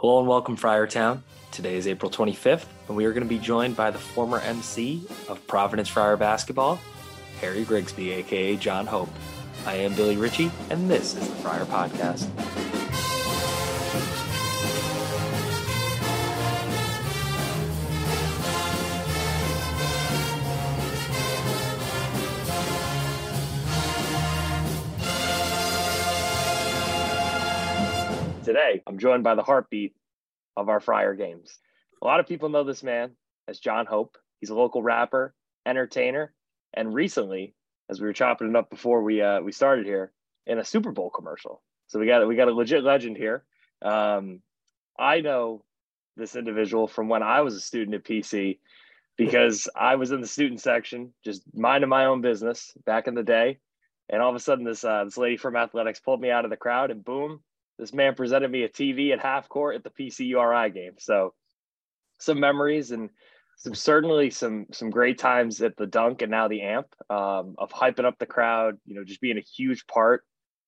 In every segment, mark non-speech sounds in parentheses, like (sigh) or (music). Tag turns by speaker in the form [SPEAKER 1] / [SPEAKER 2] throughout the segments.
[SPEAKER 1] Hello and welcome, Friartown. Today is April 25th, and we are going to be joined by the former MC of Providence Friar basketball, Harry Grigsby, aka Jon Hope. I am Billy Ritchie, and this is the Friar Podcast. Today, I'm joined by the heartbeat of our Friar games. A lot of people know this man as Jon Hope. He's a local rapper, entertainer, and recently, as we were chopping it up before we uh, we started here, in a Super Bowl commercial. So we got we got a legit legend here. Um, I know this individual from when I was a student at PC because (laughs) I was in the student section, just minding my own business back in the day. And all of a sudden, this uh, this lady from athletics pulled me out of the crowd, and boom, this man presented me a TV at half court at the PCURI game. So some memories and some certainly some some great times at the dunk and now the amp um, of hyping up the crowd, you know, just being a huge part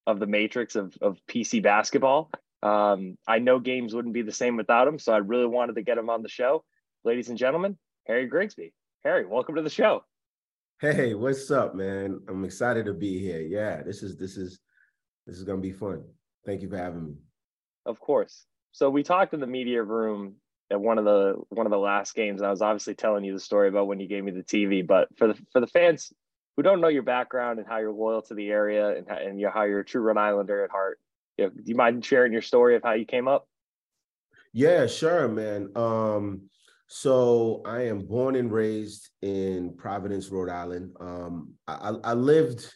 [SPEAKER 1] of the matrix of, of PC basketball. Um, I know games wouldn't be the same without him, so I really wanted to get him on the show. Ladies and gentlemen, Harry Grigsby. Harry, welcome to the show.
[SPEAKER 2] Hey, what's up, man? I'm excited to be here. Yeah, this is this is this is gonna be fun. Thank you for having me.
[SPEAKER 1] Of course. So we talked in the media room at one of the one of the last games, and I was obviously telling you the story about when you gave me the TV. But for the for the fans who don't know your background and how you're loyal to the area and how, and how you're a true Rhode Islander at heart, you know, do you mind sharing your story of how you came up?
[SPEAKER 2] Yeah, sure, man. Um, so I am born and raised in Providence, Rhode Island. Um, I, I lived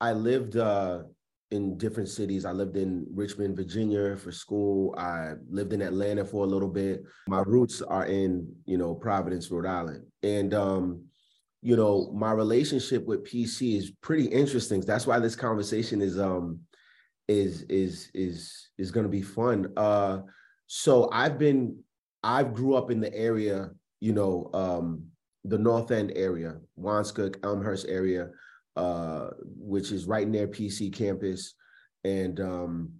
[SPEAKER 2] I lived uh, in different cities. I lived in Richmond, Virginia for school. I lived in Atlanta for a little bit. My roots are in, you know, Providence, Rhode Island. And um, you know, my relationship with PC is pretty interesting. That's why this conversation is um is is is is going to be fun. Uh so I've been I've grew up in the area, you know, um the North End area, Wanskuck, Elmhurst area uh, which is right near PC campus. And um,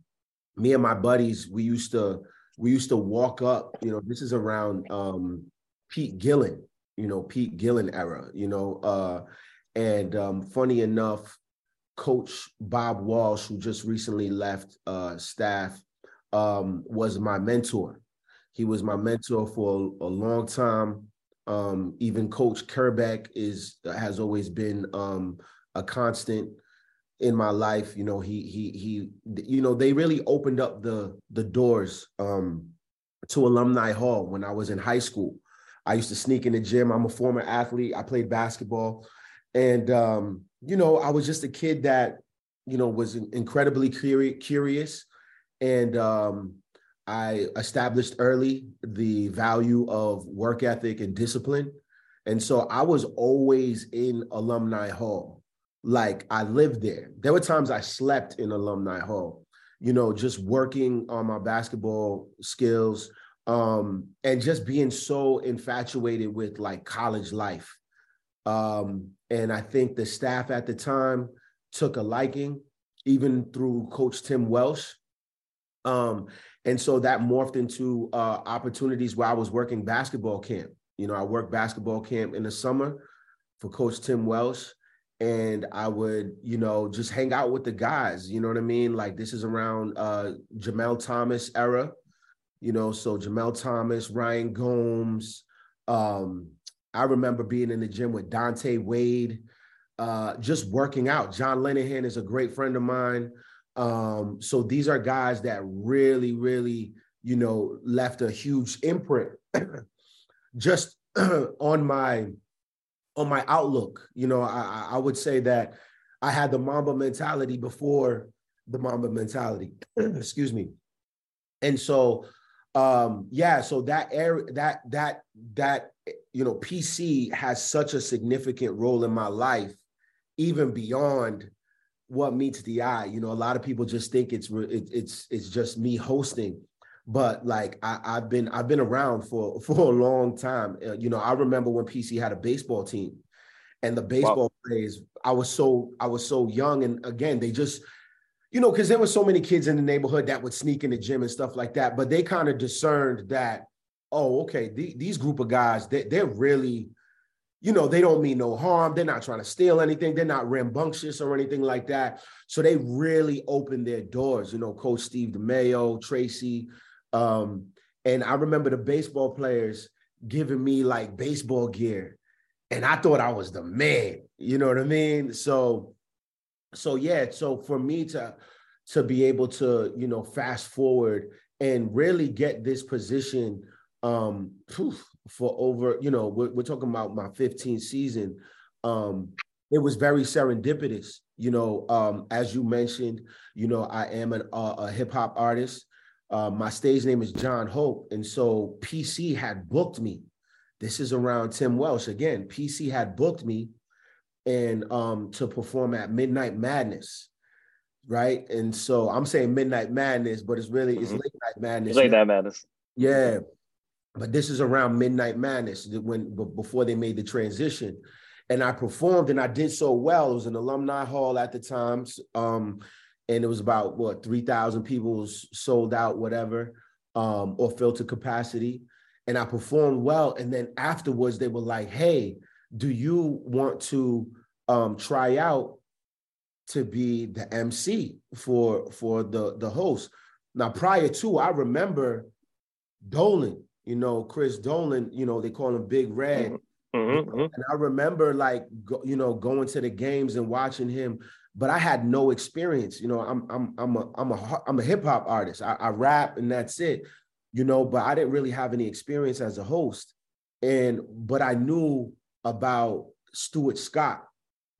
[SPEAKER 2] me and my buddies, we used to we used to walk up. You know, this is around um, Pete Gillen. You know, Pete Gillen era. You know, uh, and um, funny enough, Coach Bob Walsh, who just recently left uh, staff, um, was my mentor. He was my mentor for a, long time. Um, even Coach Kerbeck is has always been um, a constant in my life. You know, he he he you know, they really opened up the the doors um to alumni hall when I was in high school. I used to sneak in the gym. I'm a former athlete. I played basketball. And um, you know, I was just a kid that, you know, was incredibly curious and um I established early the value of work ethic and discipline. And so I was always in alumni hall like I lived there. There were times I slept in Alumni Hall, you know, just working on my basketball skills um, and just being so infatuated with like college life. Um, and I think the staff at the time took a liking, even through Coach Tim Welsh. Um, and so that morphed into uh, opportunities where I was working basketball camp. You know, I worked basketball camp in the summer for Coach Tim Welsh and I would, you know, just hang out with the guys. You know what I mean? Like this is around uh Jamel Thomas era, you know. So Jamel Thomas, Ryan Gomes. Um, I remember being in the gym with Dante Wade, uh, just working out. John Linehan is a great friend of mine. Um, so these are guys that really, really, you know, left a huge imprint (clears throat) just (clears throat) on my on my outlook. You know, I, I would say that I had the Mamba mentality before the Mamba mentality. (clears throat) Excuse me. And so, um, yeah, so that area, that that that you know, PC has such a significant role in my life, even beyond what meets the eye. You know, a lot of people just think it's it, it's it's just me hosting, but like I, have been I've been around for (laughs) for a long time. Uh, you know, I remember when PC had a baseball team, and the baseball wow. plays. I was so I was so young, and again, they just you know, because there were so many kids in the neighborhood that would sneak in the gym and stuff like that. But they kind of discerned that, oh, okay, the, these group of guys, they, they're really, you know, they don't mean no harm. They're not trying to steal anything. They're not rambunctious or anything like that. So they really opened their doors. You know, Coach Steve DeMayo, Tracy, um, and I remember the baseball players giving me like baseball gear, and I thought I was the man. You know what I mean? So so yeah, so for me to to be able to, you know, fast forward and really get this position um for over, you know, we're, we're talking about my 15th season. Um, it was very serendipitous. You know, um, as you mentioned, you know, I am an, uh, a hip hop artist. Uh, my stage name is Jon Hope, and so PC had booked me. This is around Tim Welsh again. PC had booked me and um, to perform at Midnight Madness, right? And so I'm saying Midnight Madness, but it's really it's mm-hmm. Late Night Madness.
[SPEAKER 1] Late Night Madness.
[SPEAKER 2] Yeah, but this is around Midnight Madness when before they made the transition, and I performed and I did so well. It was an alumni hall at the time, um, and it was about what three thousand people sold out, whatever, um, or filled to capacity. And I performed well, and then afterwards they were like, "Hey." do you want to um, try out to be the MC for for the the host? Now, prior to, I remember Dolan, you know, Chris Dolan, you know, they call him Big Red. Mm-hmm. mm-hmm. And I remember like go, you know going to the games and watching him, but I had no experience. You know, I'm I'm I'm a I'm a I'm a hip hop artist. I, I rap and that's it. You know, but I didn't really have any experience as a host. And but I knew about Stuart Scott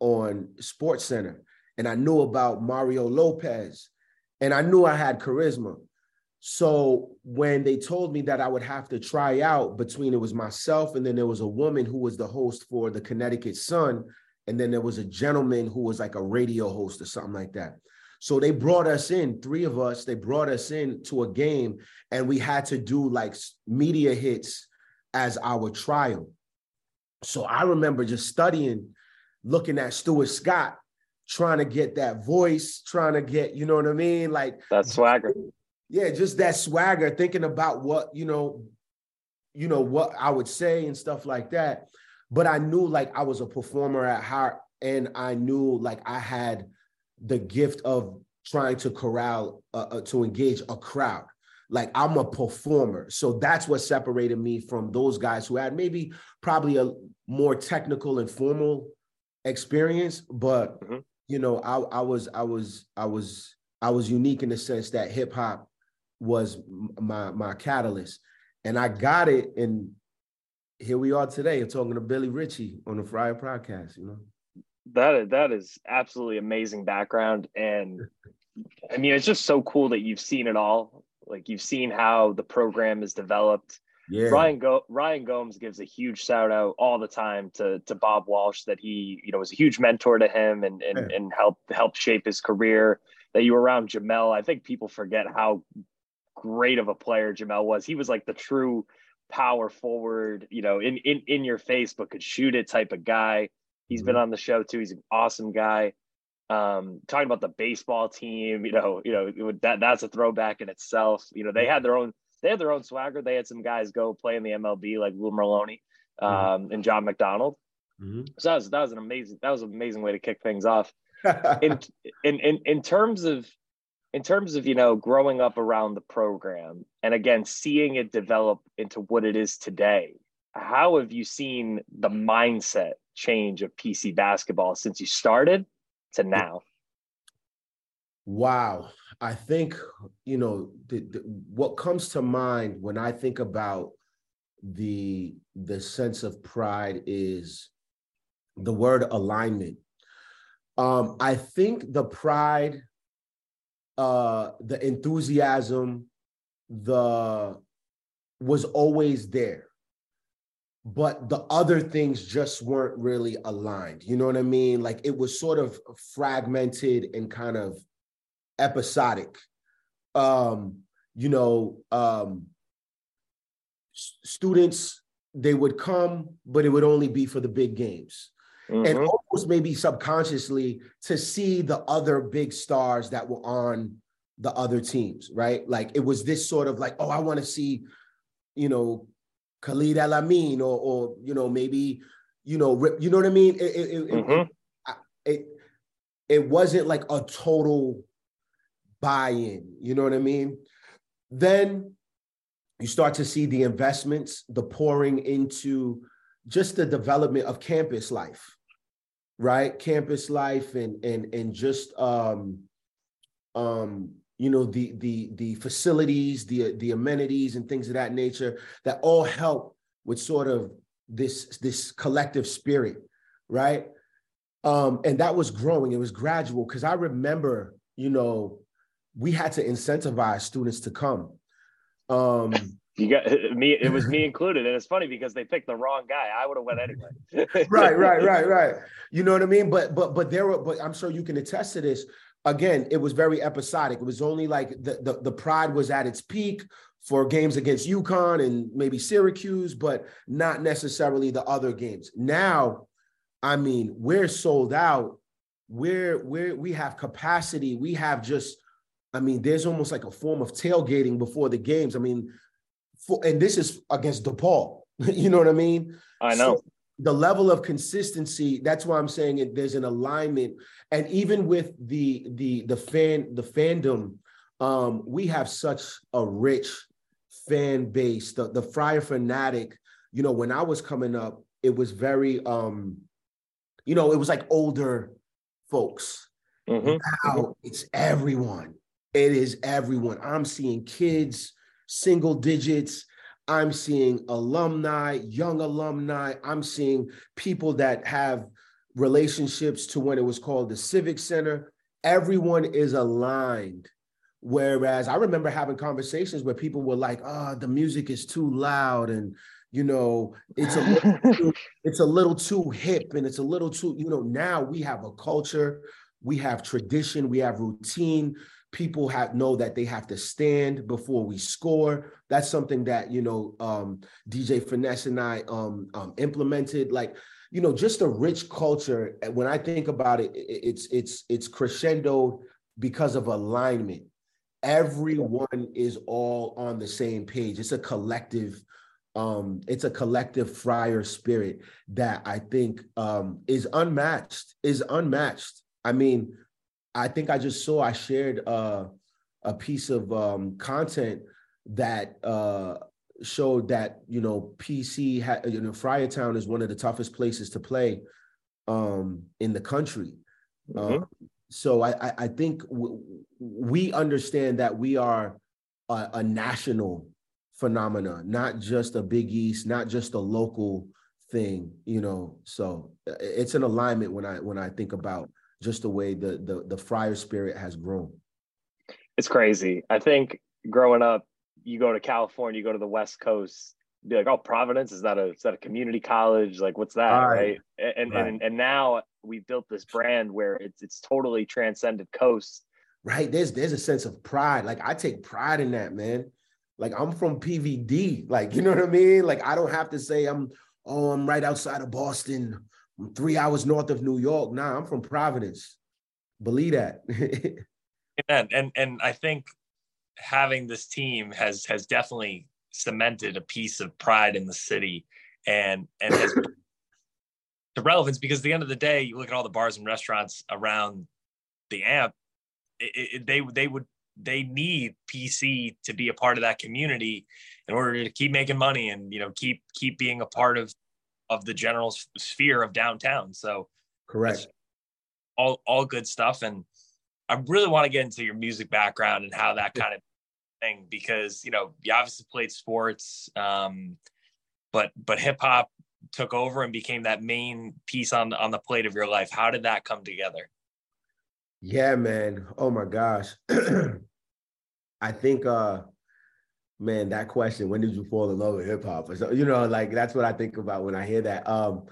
[SPEAKER 2] on Sports Center, and I knew about Mario Lopez, and I knew I had charisma. So when they told me that I would have to try out between it was myself and then there was a woman who was the host for the Connecticut Sun, and then there was a gentleman who was like a radio host or something like that. So they brought us in, three of us, they brought us in to a game and we had to do like media hits as our trial. So I remember just studying, looking at Stuart Scott, trying to get that voice, trying to get, you know what I mean? Like
[SPEAKER 1] that swagger.
[SPEAKER 2] Yeah, just that swagger, thinking about what, you know, you know, what I would say and stuff like that. But I knew like I was a performer at heart and I knew like I had the gift of trying to corral, uh, uh, to engage a crowd like I'm a performer. So that's what separated me from those guys who had maybe probably a more technical and formal experience, but mm-hmm. you know, I, I was I was I was I was unique in the sense that hip hop was my my catalyst, and I got it. And here we are today, talking to Billy Ritchie on the Friar podcast. You know,
[SPEAKER 1] that that is absolutely amazing background, and I mean, it's just so cool that you've seen it all. Like you've seen how the program is developed. Yeah. Ryan Go- Ryan Gomes gives a huge shout out all the time to to Bob Walsh that he you know was a huge mentor to him and and, yeah. and helped helped shape his career. That you were around Jamel. I think people forget how great of a player Jamel was. He was like the true power forward, you know, in in in your face but could shoot it type of guy. He's mm-hmm. been on the show too. He's an awesome guy um talking about the baseball team you know you know that that's a throwback in itself you know they had their own they had their own swagger they had some guys go play in the mlb like lou merloni mm-hmm. um mm-hmm. and john mcdonald mm-hmm. so that was that was an amazing that was an amazing way to kick things off (laughs) in, in in in terms of in terms of you know growing up around the program and again seeing it develop into what it is today how have you seen the mindset change of pc basketball since you started to now?
[SPEAKER 2] Wow. I think, you know, the, the, what comes to mind when I think about the the sense of pride is the word alignment. Um, I think the pride, uh, the enthusiasm, the was always there but the other things just weren't really aligned. You know what I mean? Like it was sort of fragmented and kind of episodic. Um, you know, um, students they would come, but it would only be for the big games. Mm-hmm. and almost maybe subconsciously to see the other big stars that were on the other teams, right? Like it was this sort of like, oh, I want to see, you know, Khalid El Amin or, or you know, maybe, you know, you know what I mean? It, it, mm-hmm. it, it, it wasn't like a total buy-in, you know what I mean? Then you start to see the investments, the pouring into just the development of campus life, right? Campus life and and and just um um you know the the the facilities, the the amenities and things of that nature that all help with sort of this this collective spirit, right? Um, and that was growing. It was gradual because I remember, you know, we had to incentivize students to come. Um,
[SPEAKER 3] you got (laughs) me. It was me included, and it's funny because they picked the wrong guy. I would have went anyway. (laughs)
[SPEAKER 2] right, right, right, right. You know what I mean? But but but there were. But I'm sure you can attest to this. Again, it was very episodic. It was only like the the, the pride was at its peak for games against UConn and maybe Syracuse, but not necessarily the other games. Now, I mean, we're sold out. We're we're we have capacity. We have just I mean, there's almost like a form of tailgating before the games. I mean, for, and this is against DePaul. (laughs) you know what I mean?
[SPEAKER 3] I know. So
[SPEAKER 2] the level of consistency. That's why I'm saying it. There's an alignment, and even with the the the fan the fandom, um, we have such a rich fan base. The the Friar fanatic. You know, when I was coming up, it was very um, you know, it was like older folks. Mm-hmm. Now mm-hmm. it's everyone. It is everyone. I'm seeing kids, single digits. I'm seeing alumni, young alumni. I'm seeing people that have relationships to when it was called the Civic Center. Everyone is aligned. Whereas I remember having conversations where people were like, "Ah, oh, the music is too loud," and you know, it's a little (laughs) too, it's a little too hip, and it's a little too, you know. Now we have a culture, we have tradition, we have routine people have know that they have to stand before we score. That's something that you know um, DJ Finesse and I um, um, implemented. Like you know, just a rich culture. When I think about it, it's it's it's crescendo because of alignment. Everyone is all on the same page. It's a collective. Um, it's a collective friar spirit that I think um, is unmatched. Is unmatched. I mean, I think I just saw I shared uh, a piece of um, content that uh, showed that you know PC had you know Friartown is one of the toughest places to play um, in the country. Mm-hmm. Uh, so I, I think w- we understand that we are a, a national phenomena, not just a Big East, not just a local thing. You know, so it's an alignment when I when I think about just the way the the the friar spirit has grown.
[SPEAKER 3] It's crazy. I think growing up, you go to California, you go to the West Coast, be like, oh, Providence is that a is that a community college? Like, what's that, right? right? And, right. and and now we built this brand where it's it's totally transcended coast.
[SPEAKER 2] Right. There's there's a sense of pride. Like I take pride in that, man. Like I'm from PVD. Like you know what I mean. Like I don't have to say I'm oh I'm right outside of Boston I'm three hours north of New York. Nah, I'm from Providence. Believe that. (laughs)
[SPEAKER 1] and and and I think having this team has has definitely cemented a piece of pride in the city and and has (coughs) the relevance because at the end of the day you look at all the bars and restaurants around the amp it, it, they they would they need pc to be a part of that community in order to keep making money and you know keep keep being a part of of the general sphere of downtown. So
[SPEAKER 2] correct.
[SPEAKER 1] All all good stuff. And I really want to get into your music background and how that kind of thing because you know you obviously played sports, um, but but hip hop took over and became that main piece on on the plate of your life. How did that come together?
[SPEAKER 2] Yeah, man. Oh my gosh. (clears throat) I think uh man, that question, when did you fall in love with hip hop? So, you know, like that's what I think about when I hear that. Um,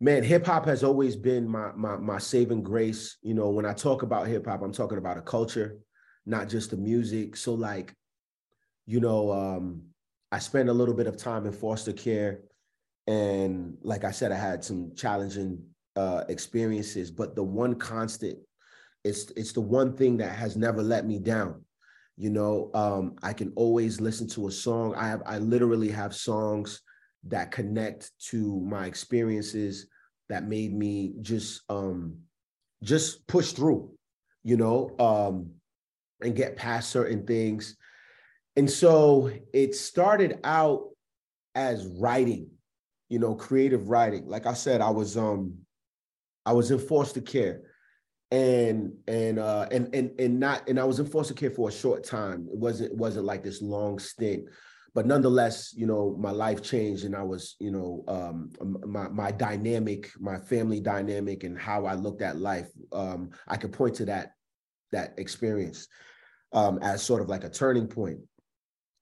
[SPEAKER 2] man, hip hop has always been my my my saving grace. You know, when I talk about hip hop, I'm talking about a culture, not just the music. So, like, you know, um, I spent a little bit of time in foster care. And like I said, I had some challenging uh, experiences, but the one constant, it's it's the one thing that has never let me down. You know, um, I can always listen to a song. I have I literally have songs that connect to my experiences that made me just um just push through, you know, um, and get past certain things. And so it started out as writing, you know, creative writing. Like I said, I was um I was in foster care and and uh and and and not and I was in foster care for a short time. It wasn't it wasn't like this long stint, but nonetheless, you know, my life changed and I was, you know, um my my dynamic, my family dynamic and how I looked at life. Um I could point to that that experience um as sort of like a turning point.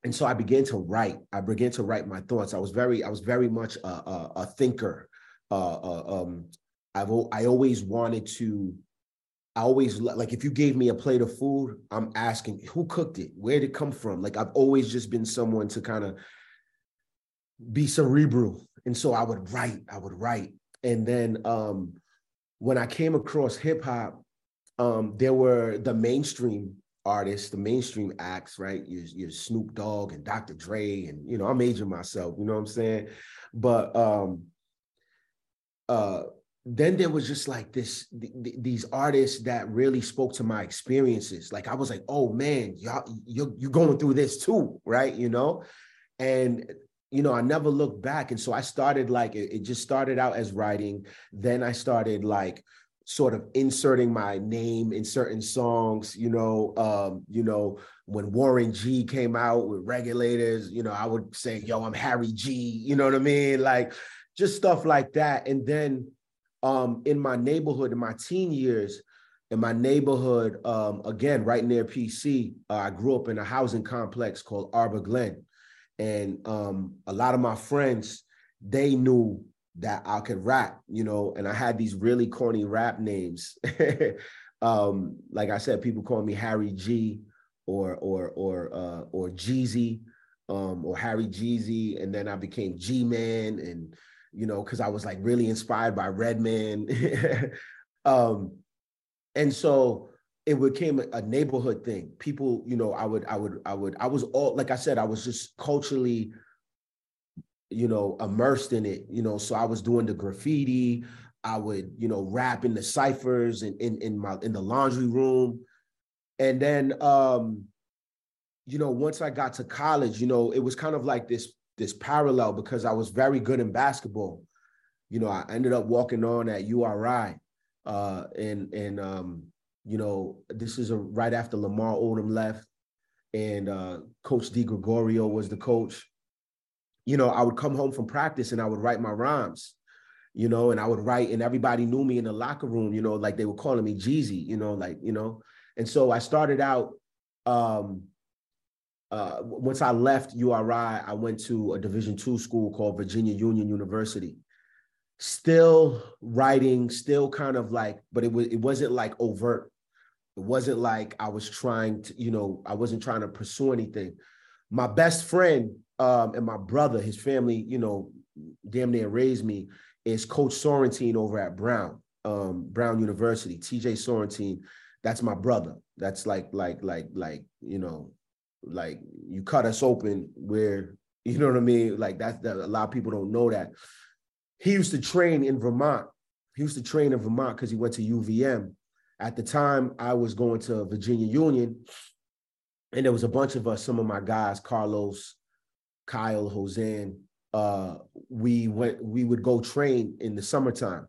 [SPEAKER 2] and so I began to write. I began to write my thoughts. I was very, I was very much a, a, a thinker. Uh, uh, um, I've I always wanted to. I always like if you gave me a plate of food, I'm asking who cooked it, where did it come from. Like I've always just been someone to kind of be cerebral, and so I would write. I would write, and then um, when I came across hip hop, um, there were the mainstream artists, the mainstream acts, right? Your, your Snoop Dogg and Dr. Dre, and you know, I'm aging myself, you know what I'm saying? But um uh then there was just like this th- these artists that really spoke to my experiences. Like i was like oh man y'all you're, you're going through this too right you know? And you know i never looked back. And so i started like it, it just started out as writing. Then i started like sort of inserting my name in certain songs you know um you know when warren g came out with regulators you know i would say yo i'm harry g you know what i mean? Like just stuff like that. And then um in my neighborhood in my teen years in my neighborhood um again right near pc uh, i grew up in a housing complex called arbor glen and um a lot of my friends they knew that I could rap, you know, and I had these really corny rap names. (laughs) um, like I said, people call me Harry G or or or uh or Jeezy, um, or Harry Jeezy, and then I became G Man, and you know, because I was like really inspired by Redman. (laughs) um, and so it became a neighborhood thing. People, you know, I would, I would, I would, I was all like I said, I was just culturally you know, immersed in it, you know, so I was doing the graffiti, I would, you know, rap in the ciphers and in, in my in the laundry room. And then um, you know, once I got to college, you know, it was kind of like this this parallel because I was very good in basketball. You know, I ended up walking on at URI. Uh and and um, you know, this is a right after Lamar Odom left and uh Coach DeGregorio was the coach you know, I would come home from practice and I would write my rhymes, you know, and I would write, and everybody knew me in the locker room, you know, like they were calling me Jeezy, you know, like, you know. And so I started out, um, uh, once I left URI, I went to a Division two school called Virginia Union University. Still writing, still kind of like, but it was it wasn't like overt. It wasn't like I was trying to, you know, I wasn't trying to pursue anything. My best friend um, and my brother, his family, you know, damn near raised me, is Coach Sorrentine over at Brown, um, Brown University, TJ Sorrentine. That's my brother. That's like, like, like, like, you know, like you cut us open where, you know what I mean? Like that's that a lot of people don't know that. He used to train in Vermont. He used to train in Vermont because he went to UVM. At the time, I was going to Virginia Union, and there was a bunch of us, some of my guys, Carlos, Kyle, Hosan, uh, we went, we would go train in the summertime.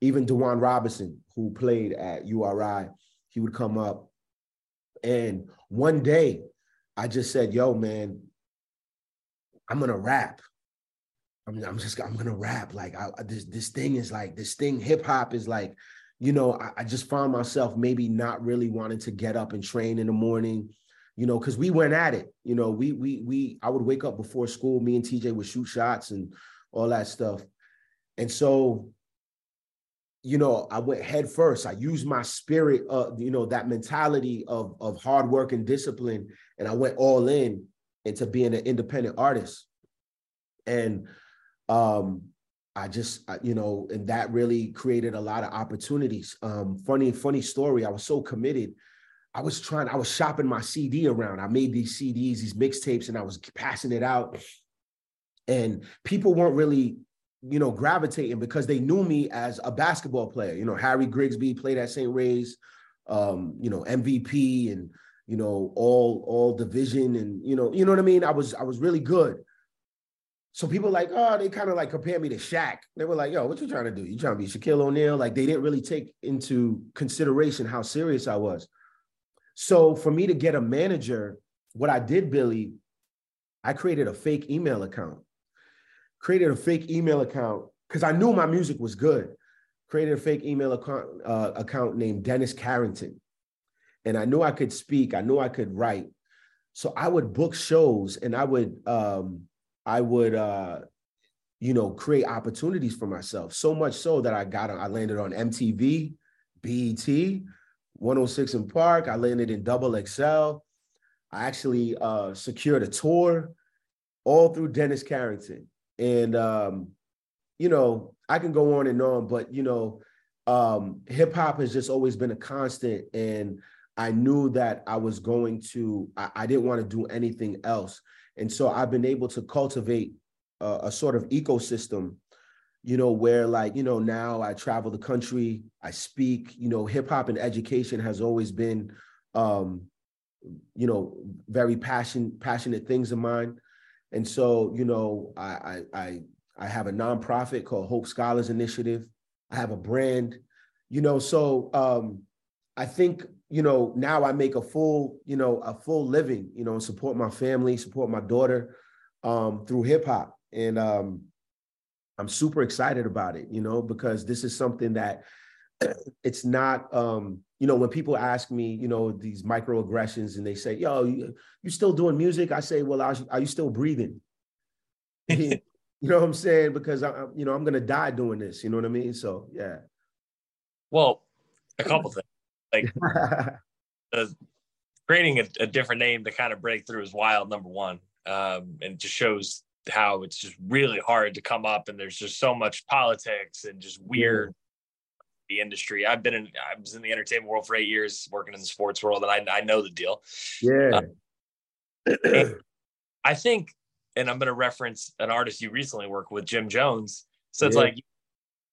[SPEAKER 2] Even Dawan Robinson, who played at URI, he would come up. And one day I just said, yo, man, I'm gonna rap. I'm, I'm just, I'm gonna rap. Like I, this, this thing is like, this thing, hip hop is like, you know, I, I just found myself maybe not really wanting to get up and train in the morning you know, because we went at it. You know, we we we I would wake up before school. Me and TJ would shoot shots and all that stuff. And so, you know, I went head first. I used my spirit, uh, you know, that mentality of of hard work and discipline, and I went all in into being an independent artist. And um, I just, you know, and that really created a lot of opportunities. Um, funny, funny story. I was so committed. I was trying, I was shopping my CD around. I made these CDs, these mixtapes, and I was passing it out. And people weren't really, you know, gravitating because they knew me as a basketball player. You know, Harry Grigsby played at St. Ray's, um, you know, MVP and, you know, all all division and you know, you know what I mean? I was I was really good. So people like, oh, they kind of like compare me to Shaq. They were like, yo, what you trying to do? You trying to be Shaquille O'Neal? Like they didn't really take into consideration how serious I was. So for me to get a manager, what I did, Billy, I created a fake email account. Created a fake email account because I knew my music was good. Created a fake email account, uh, account named Dennis Carrington. And I knew I could speak. I knew I could write. So I would book shows and I would um, I would, uh, you know, create opportunities for myself. So much so that I got, I landed on MTV, BET, 106 in Park. I landed in Double XL. I actually uh, secured a tour all through Dennis Carrington. And, um, you know, I can go on and on, but, you know, um, hip hop has just always been a constant. And I knew that I was going to, I, I didn't want to do anything else. And so I've been able to cultivate a, a sort of ecosystem, you know, where like, you know, now I travel the country, I speak, you know, hip hop and education has always been, um, you know, very passion, passionate things of mine. And so, you know, I, I, I, I have a nonprofit called Hope Scholars Initiative. I have a brand, you know, so um, I think you know, now I make a full, you know, a full living, you know, and support my family, support my daughter um, through hip hop. And um, I'm super excited about it, you know, because this is something that it's not, um, you know, when people ask me, you know, these microaggressions and they say, yo, you, you still doing music? I say, well, are, are you still breathing? (laughs) you know what I'm saying? Because I'm, you know, I'm going to die doing this. You know what I mean? So, yeah.
[SPEAKER 1] Well, a couple things like (laughs) uh, creating a, a, different name to kind of break through is wild. Number one, um, and just shows how it's just really hard to come up, and there's just so much politics and just weird. The industry. I've been in. I was in the entertainment world for eight years, working in the sports world, and I, I know the deal.
[SPEAKER 2] Yeah.
[SPEAKER 1] Uh, I think, and I'm going to reference an artist you recently worked with, Jim Jones. So it's yeah. like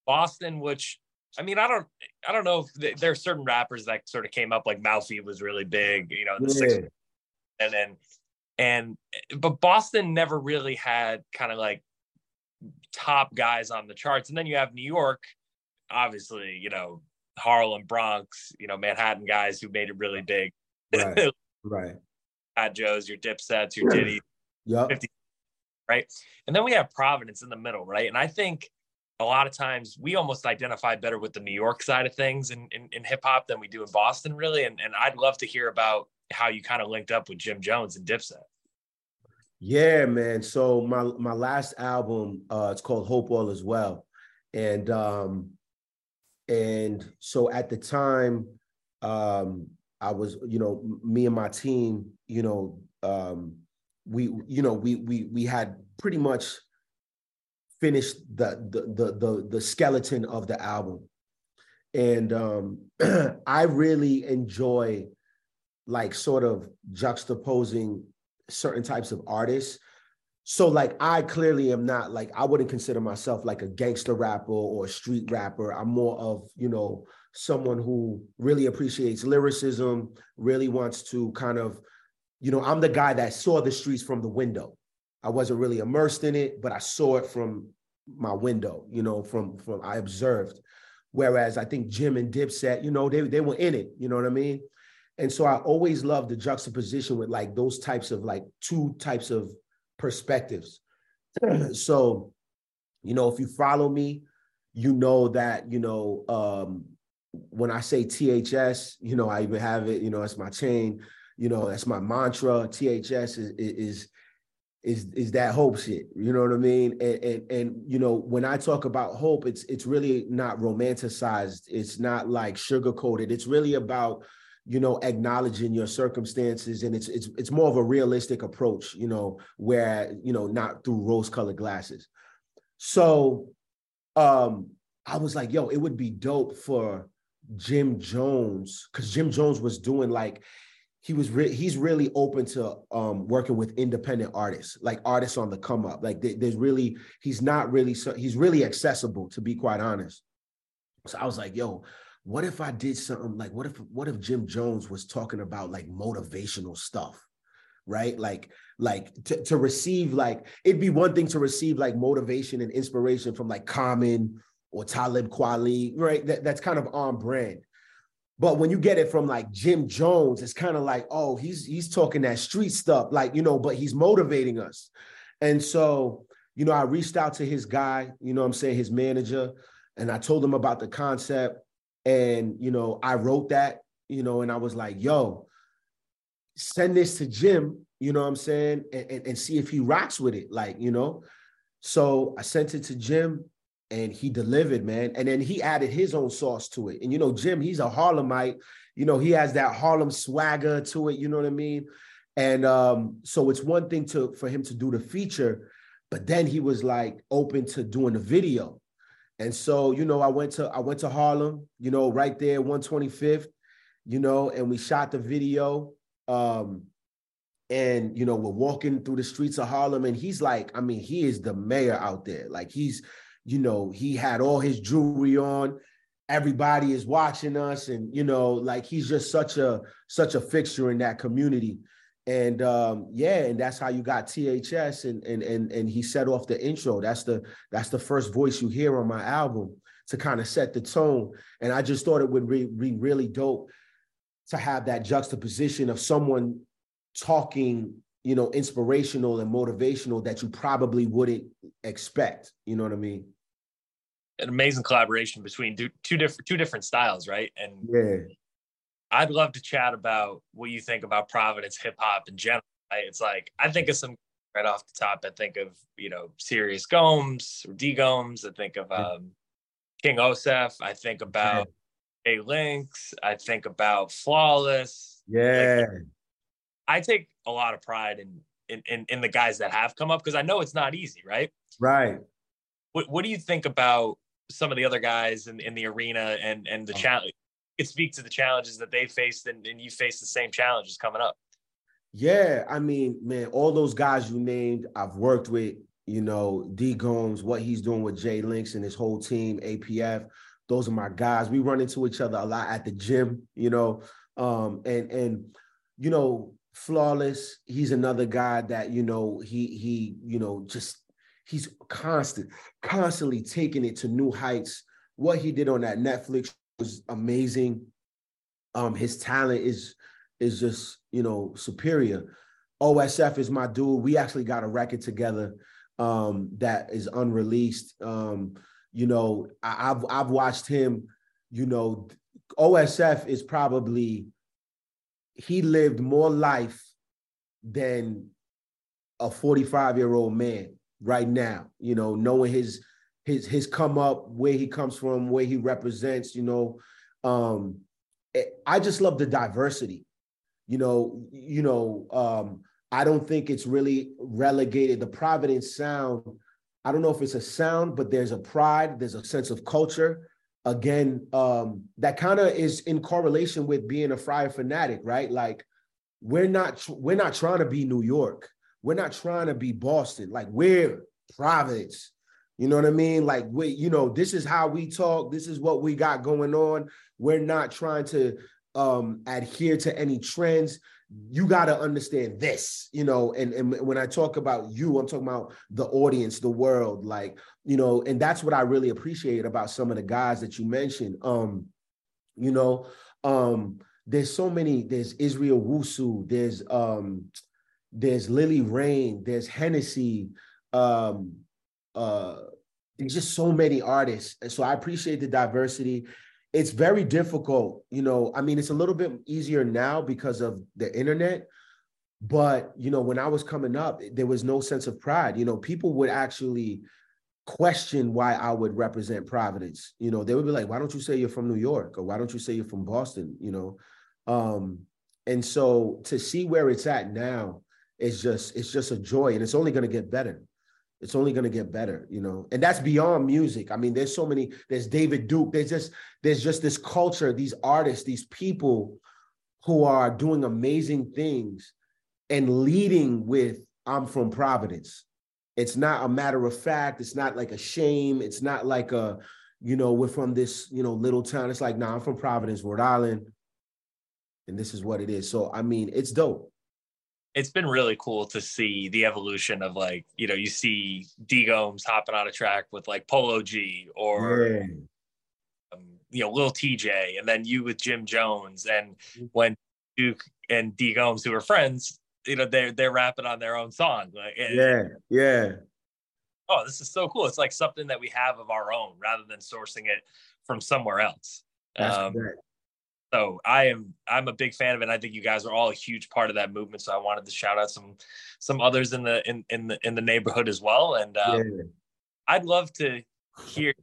[SPEAKER 1] Boston, which I mean, I don't, I don't know if there are certain rappers that sort of came up like Mouthy was really big, you know, the yeah. 60s, and then, and but Boston never really had kind of like top guys on the charts, and then you have New York, obviously, you know, Harlem, Bronx, you know, Manhattan guys who made it really big,
[SPEAKER 2] right? (laughs) right.
[SPEAKER 1] Fat Joe's, your Dipsets, your Diddy,
[SPEAKER 2] yeah,
[SPEAKER 1] right, and then we have Providence in the middle, right, and I think a lot of times we almost identify better with the New York side of things in, in, in hip hop than we do in Boston, really. And, and I'd love to hear about how you kind of linked up with Jim Jones and Dipset.
[SPEAKER 2] Yeah, man. So my my last album, uh, it's called Hope All Is Well, and um, and so at the time, um, I was, you know, me and my team, you know, um, we, you know, we we we had pretty much finished the the the the, the skeleton of the album. And um (clears throat) i really enjoy like sort of juxtaposing certain types of artists so like i clearly am not like i wouldn't consider myself like a gangster rapper or a street rapper i'm more of you know someone who really appreciates lyricism really wants to kind of you know i'm the guy that saw the streets from the window I wasn't really immersed in it, but I saw it from my window, you know, from from I observed. Whereas I think Jim and Dipset, you know, they they were in it, you know what I mean? And so I always loved the juxtaposition with like those types of like two types of perspectives. (clears throat) so, you know, if you follow me, you know that, you know, um, when I say THS, you know, I even have it, you know, that's my chain, you know, that's my mantra. THS is, is is is that hope shit. You know what I mean? And, and and you know, when I talk about hope, it's it's really not romanticized. It's not like sugar coated. It's really about you know acknowledging your circumstances and it's it's it's more of a realistic approach you know where you know not through rose colored glasses so um, I was like, yo, it would be dope for Jim Jones because Jim Jones was doing like he was re- he's really open to um, working with independent artists, like artists on the come up. Like there's really he's not really so he's really accessible to be quite honest. So I was like, yo, what if I did something like what if what if Jim Jones was talking about like motivational stuff, right? Like like to, to receive like it'd be one thing to receive like motivation and inspiration from like Common or Talib Kweli, right? That, that's kind of on brand. But when you get it from like Jim Jones, it's kind of like, oh, he's he's talking that street stuff, like you know, but he's motivating us. And so, you know, I reached out to his guy, you know I'm saying, his manager, and I told him about the concept. And you know, I wrote that, you know, and I was like, yo, send this to Jim, you know what I'm saying, and, and, and see if he rocks with it. Like, you know. So I sent it to Jim and he delivered, man. And then he added his own sauce to it. And you know, Jim, he's a Harlemite. You know, he has that Harlem swagger to it. You know what I mean? And um, so it's one thing to for him to do the feature, but then he was like open to doing the video. And so, you know, I went to I went to Harlem, you know, right there, 125th, you know, and we shot the video. Um, and you know, we're walking through the streets of Harlem, and he's like, I mean, he is the mayor out there. Like he's you know, he had all his jewelry on. Everybody is watching us, and you know, like he's just such a such a fixture in that community. And um, yeah, and that's how you got THS, and and and and he set off the intro. That's the that's the first voice you hear on my album to kind of set the tone. And I just thought it would be, be really dope to have that juxtaposition of someone talking you know inspirational and motivational that you probably wouldn't expect you know what i mean
[SPEAKER 1] an amazing collaboration between two different two different styles, right? And
[SPEAKER 2] yeah,
[SPEAKER 1] I'd love to chat about what you think about Providence hip hop in general. It's like I think of some right off the top. I think of you know Serious Gomes or D Gomes. I think of um, King Osef. I think about A Links. I think about Flawless.
[SPEAKER 2] Yeah,
[SPEAKER 1] like, I take a lot of pride in in in, in the guys that have come up because I know it's not easy, right?
[SPEAKER 2] Right.
[SPEAKER 1] What What do you think about some of the other guys in, in the arena and and the oh. challenge it speaks to the challenges that they faced and, and you face the same challenges coming up
[SPEAKER 2] yeah i mean man all those guys you named i've worked with you know d gomes what he's doing with jay links and his whole team apf those are my guys we run into each other a lot at the gym you know um and and you know flawless he's another guy that you know he he you know just he's constant, constantly taking it to new heights. What he did on that Netflix was amazing. Um, his talent is is just you know superior. OSF is my dude. We actually got a record together um, that is unreleased. Um, you know, I, I've I've watched him. You know, OSF is probably he lived more life than a 45 year old man right now. You know, knowing his his his come up, where he comes from, where he represents. You know, um, eh, I just love the diversity. You know, you know, um, I don't think it's really relegated. The Providence sound, I don't know if it's a sound, but there's a pride, there's a sense of culture. Again, um, that kind of is in correlation with being a friar fanatic, right? Like we're not we're not trying to be New York. We're not trying to be Boston. Like we're Providence. You know what I mean? Like we, you know, this is how we talk. This is what we got going on. We're not trying to um adhere to any trends. You got to understand this, you know, and, and when I talk about you, I'm talking about the audience, the world, like, you know, and that's what I really appreciate about some of the guys that you mentioned. Um, you know, um, there's so many, there's Israel Wusu, there's um there's Lily Rain, there's Hennessy, um, uh, there's just so many artists. And so I appreciate the diversity. It's very difficult, you know. I mean, it's a little bit easier now because of the internet. But you know, when I was coming up, there was no sense of pride. You know, people would actually question why I would represent Providence. You know, they would be like, "Why don't you say you're from New York?" or "Why don't you say you're from Boston?" You know, um, and so to see where it's at now, it's just it's just a joy and it's only going to get better It's only going to get better, you know. And that's beyond music. I mean, there's so many. There's David Duke. There's just there's just this culture, these artists, these people who are doing amazing things and leading with I'm from Providence. It's not a matter of fact. It's not like a shame. It's not like a, you know, we're from this, you know, little town. It's like, nah, I'm from Providence, Rhode Island. And this is what it is. So I mean, it's dope
[SPEAKER 1] it's been really cool to see the evolution of like you know you see D Gomes hopping on a track with like Polo G or yeah. um, you know Lil Tjay and then you with Jim Jones and when Duke and D Gomes who are friends you know they're they're rapping on their own song like
[SPEAKER 2] yeah yeah
[SPEAKER 1] oh this is so cool it's like something that we have of our own rather than sourcing it from somewhere else That's um, correct. So I am I'm a big fan of it. And I think you guys are all a huge part of that movement. So I wanted to shout out some some others in the in in the in the neighborhood as well. And um, yeah. I'd love to hear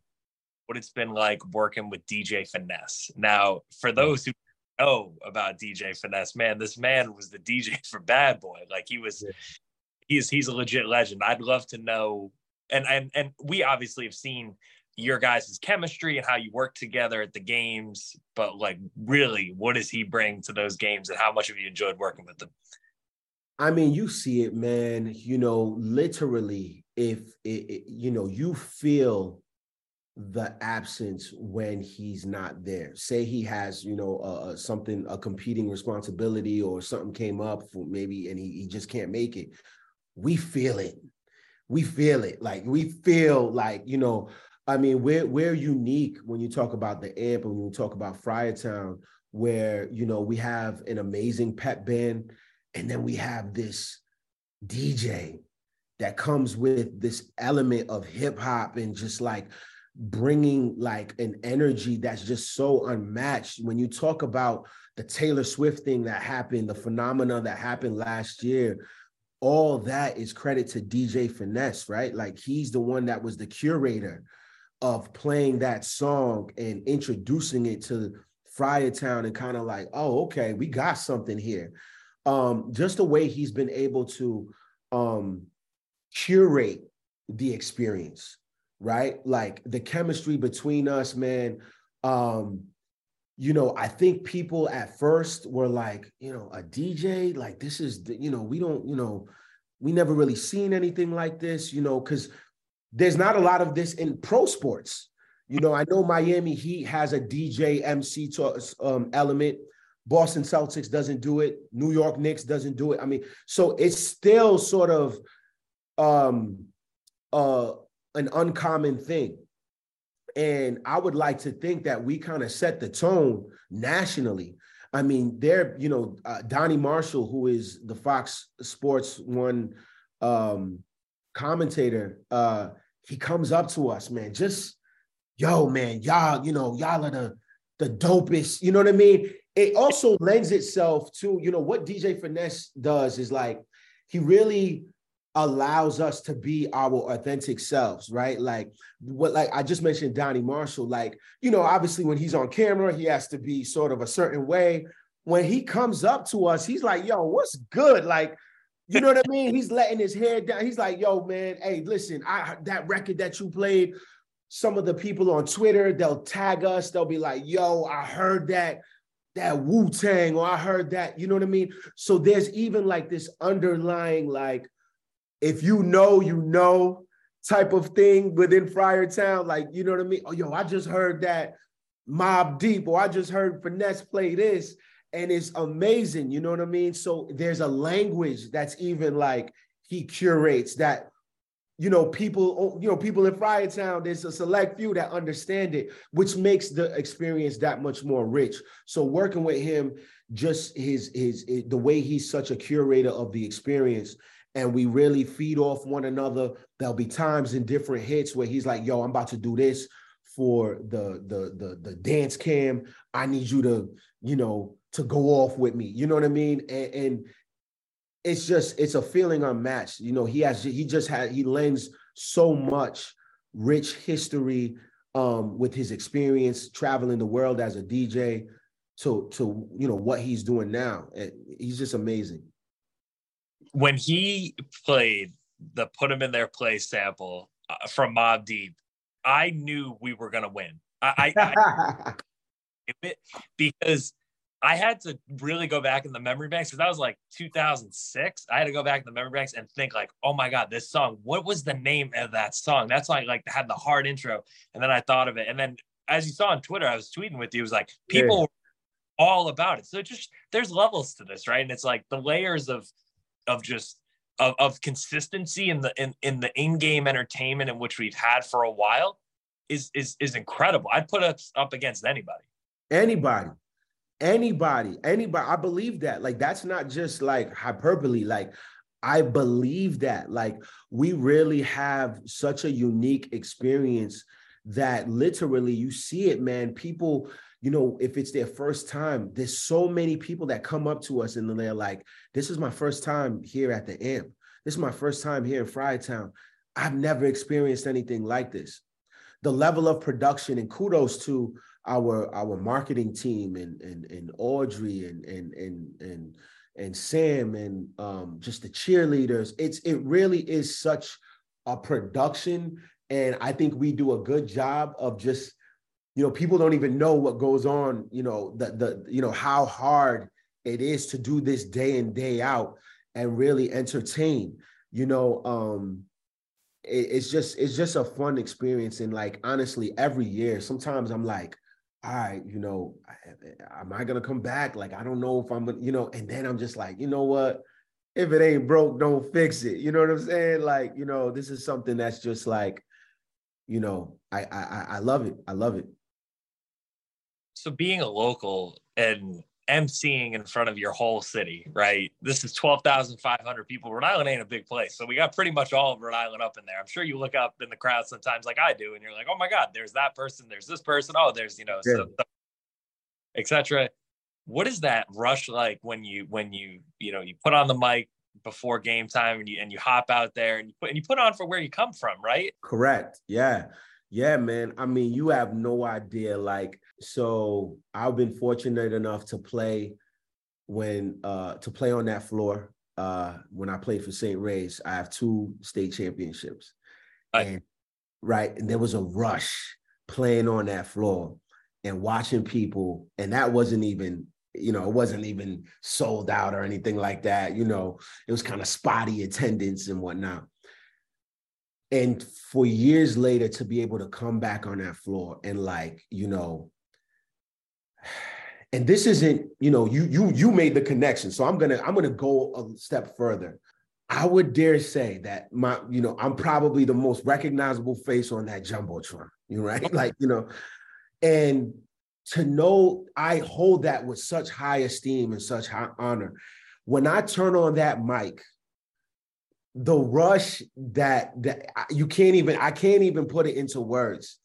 [SPEAKER 1] what it's been like working with DJ Finesse. Now, for those who know about DJ Finesse, man, this man was the DJ for Bad Boy. Like he was, yeah. he's he's a legit legend. I'd love to know, and and and we obviously have seen your guys' chemistry and how you work together at the games, but like really, what does he bring to those games and how much have you enjoyed working with him?
[SPEAKER 2] I mean, you see it, man. You know, literally, if it, it, you know, you feel the absence when he's not there. Say he has, you know, uh, something, a competing responsibility, or something came up for maybe, and he, he just can't make it. We feel it. We feel it. Like we feel like, you know, I mean, we're we're unique when you talk about the amp and when you talk about Friartown, where you know we have an amazing pep band, and then we have this DJ that comes with this element of hip hop and just like bringing like an energy that's just so unmatched. When you talk about the Taylor Swift thing that happened, the phenomena that happened last year, all that is credit to DJ Finesse, right? Like he's the one that was the curator of playing that song and introducing it to Friartown and kind of like, oh, okay, we got something here. Um, just the way he's been able to um, curate the experience, right? Like the chemistry between us, man. Um, you know, I think people at first were like, you know, a DJ, like this is, you know, we don't, you know, we never really seen anything like this, you know, because there's not a lot of this in pro sports. You know, I know Miami Heat has a DJ MC to, um, element. Boston Celtics doesn't do it. New York Knicks doesn't do it. I mean, so it's still sort of um, uh, an uncommon thing. And I would like to think that we kind of set the tone nationally. I mean, there, you know, uh, Donny Marshall, who is the Fox Sports One um, commentator, uh, he comes up to us, man, just yo, man, y'all, you know, y'all are the the dopest. You know what I mean? It also lends itself to, you know, what DJ Finesse does is like he really allows us to be our authentic selves, right? Like what like I just mentioned Donny Marshall, like, you know, obviously when he's on camera, he has to be sort of a certain way. When he comes up to us, he's like, yo, what's good? Like, you know what I mean? He's letting his hair down. He's like, yo, man, hey, listen, I that record that you played, some of the people on Twitter, they'll tag us, they'll be like, yo, I heard that, that Wu-Tang, or I heard that, you know what I mean? So there's even like this underlying, like, if you know, you know, type of thing within Friartown. Like, you know what I mean? Oh, yo, I just heard that Mobb Deep, or I just heard Finesse play this and it's amazing. You know what I mean? So there's a language that's even like he curates that. You know, people, oh, you know, people in Friartown, there's a select few that understand it, which makes the experience that much more rich. So working with him, just his his, his the way he's such a curator of the experience, and we really feed off one another. There'll be times in different hits where he's like, "Yo, I'm about to do this for the the the the dance cam. I need you to, you know, to go off with me. You know what I mean? And, and it's just it's a feeling unmatched. You know, he has he just had he lends so much rich history um, with his experience traveling the world as a DJ to to you know what he's doing now. And he's just amazing.
[SPEAKER 1] When he played the put Him in their place sample uh, from Mobb Deep, I knew we were gonna win. I, I, I (laughs) because I had to really go back in the memory banks because that was like 2006. I had to go back in the memory banks and think like, oh my god, this song. What was the name of that song? That's like like had the hard intro, and then I thought of it, and then as you saw on Twitter, I was tweeting with you. It was like people yeah. all about it. So just there's levels to this, right? And it's like the layers of of just of, of consistency in the in, in the in-game entertainment in which we've had for a while is is is incredible. I'd put us up against anybody.
[SPEAKER 2] Anybody. Anybody. Anybody. I believe that. Like that's not just like hyperbole. Like i believe that. Like we really have such a unique experience that literally you see it man. People you know if it's their first time there's so many people that come up to us and they're like this is my first time here at the amp this is my first time here in Friartown. I've never experienced anything like this. The level of production and kudos to our our marketing team and and and Audrey and and and and and Sam and um, just the cheerleaders. It's it really is such a production, and I think we do a good job of just you know people don't even know what goes on. You know the the you know how hard it is to do this day in day out and really entertain. You know, um, it, it's just it's just a fun experience, and like honestly, every year, sometimes I'm like all right, you know, am I gonna come back? Like, I don't know if I'm gonna, you know, and then I'm just like, you know what? If it ain't broke, don't fix it. You know what I'm saying? Like, you know, this is something that's just like, you know, I I I love it. I love it.
[SPEAKER 1] So being a local and emceeing in front of your whole city, right? This is 12,500 people. Rhode Island ain't a big place. So we got pretty much all of Rhode Island up in there. I'm sure you look up in the crowd sometimes like I do, and you're like, oh my God, there's that person, there's this person. Oh, there's, you know, yeah. so, etc. What is that rush like when you, when you, you know, you put on the mic before game time and you, and you hop out there and you put, and you put on for where you come from, right?
[SPEAKER 2] Correct. Yeah. Yeah, man. I mean, you have no idea. Like, so I've been fortunate enough to play when uh to play on that floor. Uh when I played for St. Ray's, I have two state championships. And right. And there was a rush playing on that floor and watching people. And that wasn't even, you know, it wasn't even sold out or anything like that. You know, it was kind of spotty attendance and whatnot and for years later to be able to come back on that floor and like you know and this isn't you know you you you made the connection. So i'm gonna i'm gonna go a step further. I would dare say that my you know i'm probably the most recognizable face on that jumbotron you right? (laughs) Like you know and to know i hold that with such high esteem and such high honor. When i turn on that mic the rush that that you can't even I can't even put it into words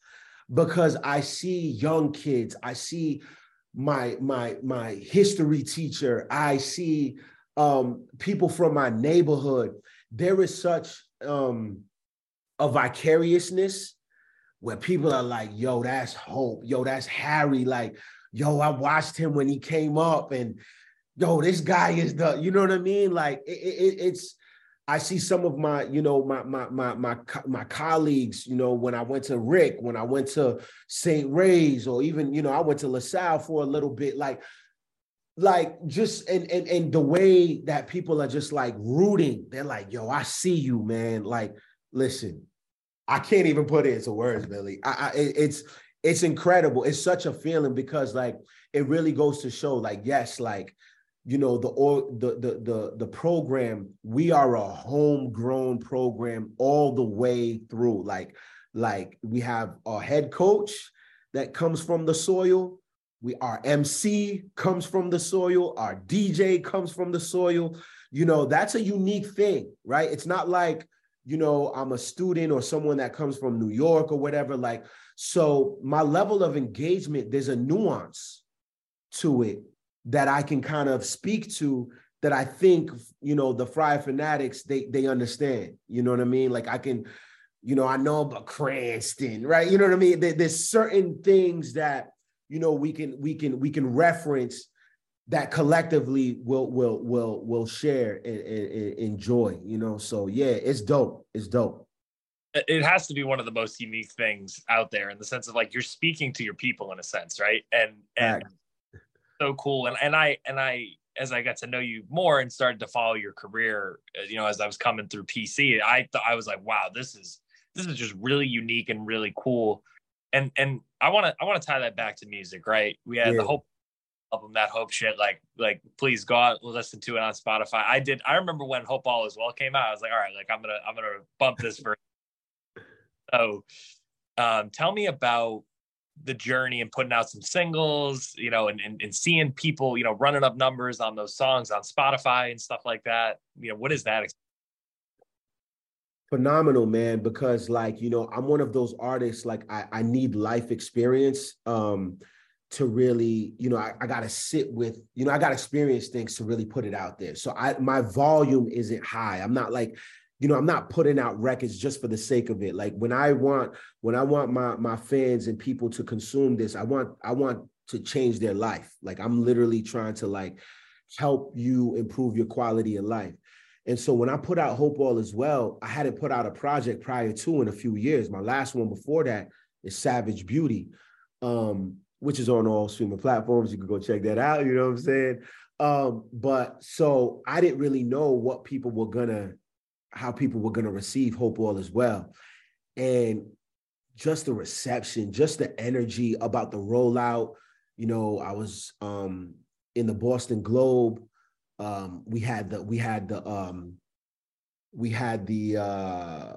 [SPEAKER 2] because I see young kids, I see my my my history teacher, I see um, people from my neighborhood. There is such um, a vicariousness where people are like, "Yo, that's Hope. Yo, that's Harry." Like, "Yo, I watched him when he came up," and "Yo, this guy is the," you know what I mean? Like, it, it, it's I see some of my, you know, my my my my my colleagues, you know, when I went to Rick, when I went to St. Ray's, or even, you know, I went to LaSalle for a little bit, like, like just and and and the way that people are just like rooting, they're like, yo, I see you, man. Like, listen, I can't even put it into words, Billy. I, I it's it's incredible. It's such a feeling because like it really goes to show, like, yes, like you know the or the the the program we are a homegrown program all the way through. Like like we have a head coach that comes from the soil. We our mc comes from the soil. Our dj comes from the soil. You know that's a unique thing right? It's not like you know i'm a student or someone that comes from new york or whatever like so my level of engagement there's a nuance to it that I can kind of speak to that I think, you know, the Fry fanatics, they they understand. You know what I mean? Like I can, you know, I know about Cranston, right? You know what I mean? There, there's certain things that, you know, we can we can we can reference that collectively will will will will share and, and, and enjoy you know so yeah it's dope it's dope
[SPEAKER 1] it has to be one of the most unique things out there in the sense of like you're speaking to your people in a sense right and and right. So cool. And and i and i as i got to know you more and started to follow your career uh, you know as i was coming through pc i thought i was like wow this is this is just really unique and really cool. And and i want to i want to tie that back to music right? We had yeah. the hope album that hope shit like like please go out listen to it on spotify. I did i remember when Hope All Is Well came out. I was like all right like i'm gonna i'm gonna bump this for (laughs) so um, tell me about the journey and putting out some singles, you know, and, and, and seeing people, you know, running up numbers on those songs on Spotify and stuff like that. You know, what is that?
[SPEAKER 2] Phenomenal, man, because like, you know, I'm one of those artists, like I, I need life experience um, to really, you know, I, I gotta sit with, you know, I gotta experience things to really put it out there. So I my volume isn't high. I'm not like you know, I'm not putting out records just for the sake of it. Like when I want, when I want my my fans and people to consume this, I want I want to change their life. Like I'm literally trying to like help you improve your quality of life. And so when I put out Hope All Is Well, I hadn't put out a project prior to in a few years. My last one before that is Savage Beauty, um, which is on all streaming platforms. You can go check that out. You know what I'm saying? Um, but so I didn't really know what people were gonna how people were going to receive Hope All Is Well. And just the reception, just the energy about the rollout. You know, I was um, in the Boston Globe. Um, we had the we had the um, we had the uh,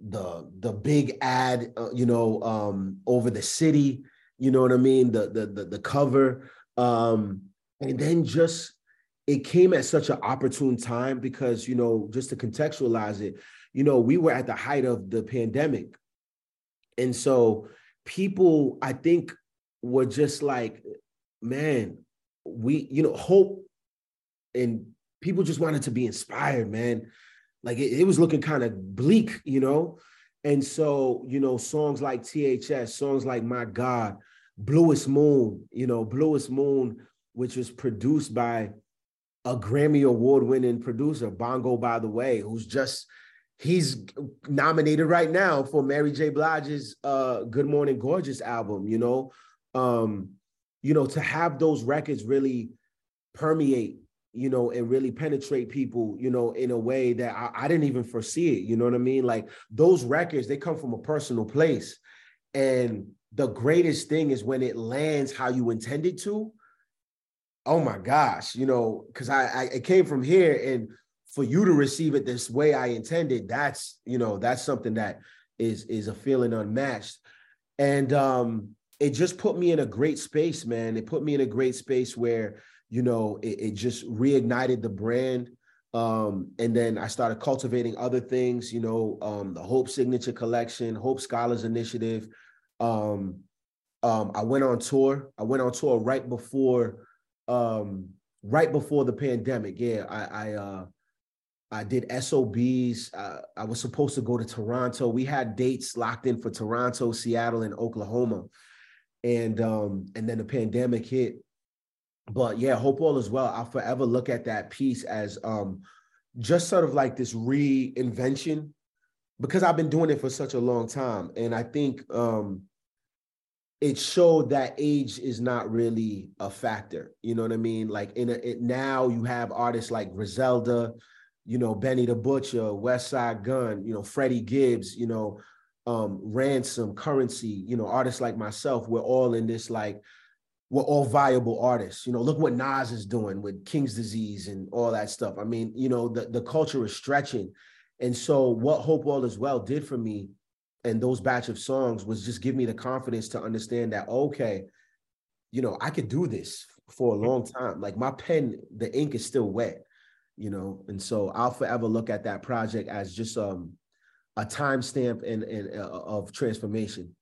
[SPEAKER 2] the the big ad, uh, you know, um, over the city. You know what I mean? The the the, the cover, um, and then just it came at such an opportune time because you know just to contextualize it you know we were at the height of the pandemic. And so people i think were just like man we you know hope and people just wanted to be inspired man. Like it, it was looking kind of bleak you know? And so you know songs like ths songs like my god bluest moon you know bluest moon which was produced by a Grammy award winning producer, Bongo ByTheWay, who's just he's nominated right now for Mary J. Blige's uh, Good Morning Gorgeous album, you know. Um, you know, to have those records really permeate, you know, and really penetrate people, you know, in a way that I, I didn't even foresee it. You know what I mean? Like those records, they come from a personal place. And the greatest thing is when it lands how you intended to oh my gosh, you know, because I, I it came from here and for you to receive it this way I intended, that's you know, that's something that is is a feeling unmatched. And um it just put me in a great space, man. It put me in a great space where, you know, it, it just reignited the brand. Um, and then I started cultivating other things, you know, um, the Hope Signature Collection, Hope Scholars Initiative. Um, um, I went on tour. I went on tour right before um, right before the pandemic. Yeah, I I, uh, I did SOBs. Uh, I was supposed to go to Toronto. We had dates locked in for Toronto, Seattle, and Oklahoma, and um, and then the pandemic hit. But yeah, Hope All Is Well. I'll forever look at that piece as um, just sort of like this reinvention because I've been doing it for such a long time, and I think um, it showed that age is not really a factor. You know what I mean? Like in a, it, now you have artists like Griselda, you know, Benny the Butcher, Westside Gun, you know, Freddie Gibbs, you know, um, Ransom, Currency, you know, artists like myself, we're all in this like, we're all viable artists. You know, look what Nas is doing with King's Disease and all that stuff. I mean, you know, the, the culture is stretching. And so what Hope All Is Well did for me and those batch of songs was just give me the confidence to understand that okay you know i could do this for a long time. Like my pen the ink is still wet you know? And so i'll forever look at that project as just um a timestamp and, and uh, of transformation.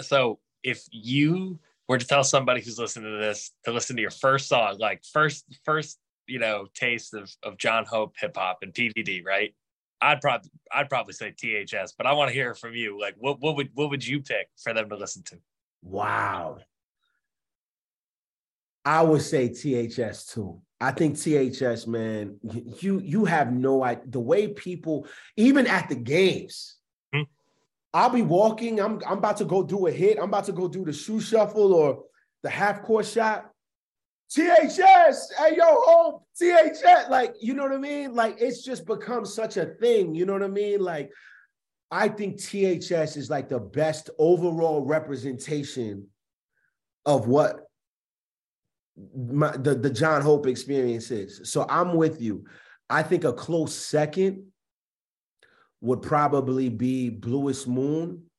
[SPEAKER 1] So if you were to tell somebody who's listening to this to listen to your first song like first first you know taste of of Jon Hope hip hop and pvd right I'd probably I'd probably say THS, but I want to hear from you. Like, what what would what would you pick for them to listen to?
[SPEAKER 2] Wow. I would say THS too. I think THS, man, you you have no idea the way people, even at the games. Hmm. I'll be walking. I'm I'm about to go do a hit. I'm about to go do the shoe shuffle or the half court shot. THS, hey yo, home, THS. Like, you know what I mean? Like, it's just become such a thing. You know what I mean? Like, I think THS is like the best overall representation of what my, the, the Jon Hope experience is. So I'm with you. I think a close second would probably be Bluest Moon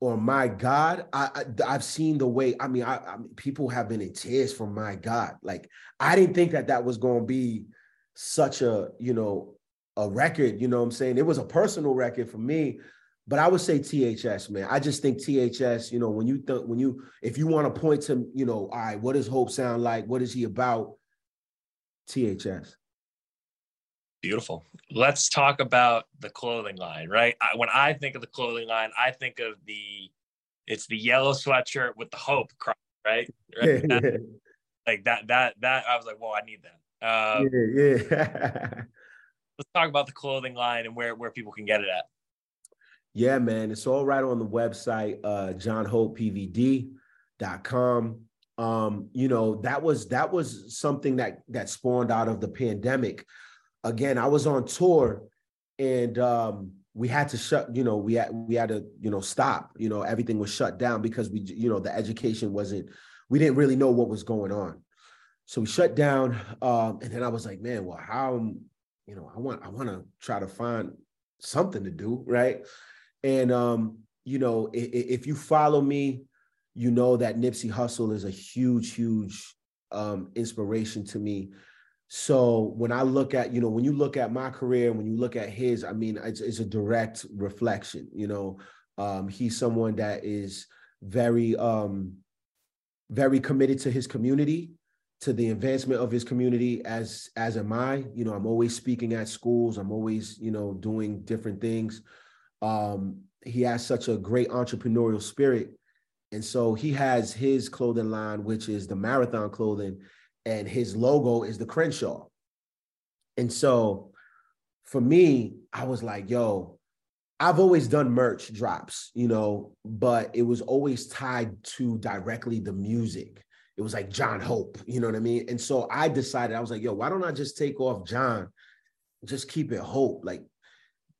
[SPEAKER 2] or My God. I, I have seen the way. I mean, I, I mean, people have been in tears from My God. Like I didn't think that that was going to be such a you know a record. You know what I'm saying? It was a personal record for me but I would say THS, man. I just think THS, you know, when you think when you if you want to point to, you know, all right, what does Hope sound like? What is he about? THS.
[SPEAKER 1] Beautiful. Let's talk about the clothing line, right? I, when I think of the clothing line, I think of the it's the yellow sweatshirt with the hope, right? (laughs) right? That, like that, that, that. I was like, well, I need that. Um, yeah, yeah. (laughs) let's talk about the clothing line and where where people can get it at.
[SPEAKER 2] Yeah, man. It's all right on the website, uh, jonhopepvd.com. Um, you know, that was that was something that that spawned out of the pandemic. Again, I was on tour and um we had to shut, you know, we had we had to, you know, stop. You know, everything was shut down because we, you know, the education wasn't, we didn't really know what was going on. So we shut down. Um, and then I was like, man, well, how you know, I want I want to try to find something to do, right? And um, you know, if, if you follow me, you know that Nipsey Hussle is a huge, huge um, inspiration to me. So when I look at, you know, when you look at my career, and when you look at his, I mean, it's, it's a direct reflection. You know, um, he's someone that is very, um, very committed to his community, to the advancement of his community. As as am I. You know, I'm always speaking at schools. I'm always, you know, doing different things. Um, he has such a great entrepreneurial spirit. And so he has his clothing line, which is the marathon clothing, and his logo is the Crenshaw. And so for me, I was like, yo, I've always done merch drops, you know, but it was always tied to directly the music. It was like Jon Hope, you know what I mean? And so I decided, I was like, yo, why don't I just take off Jon, just keep it Hope? Like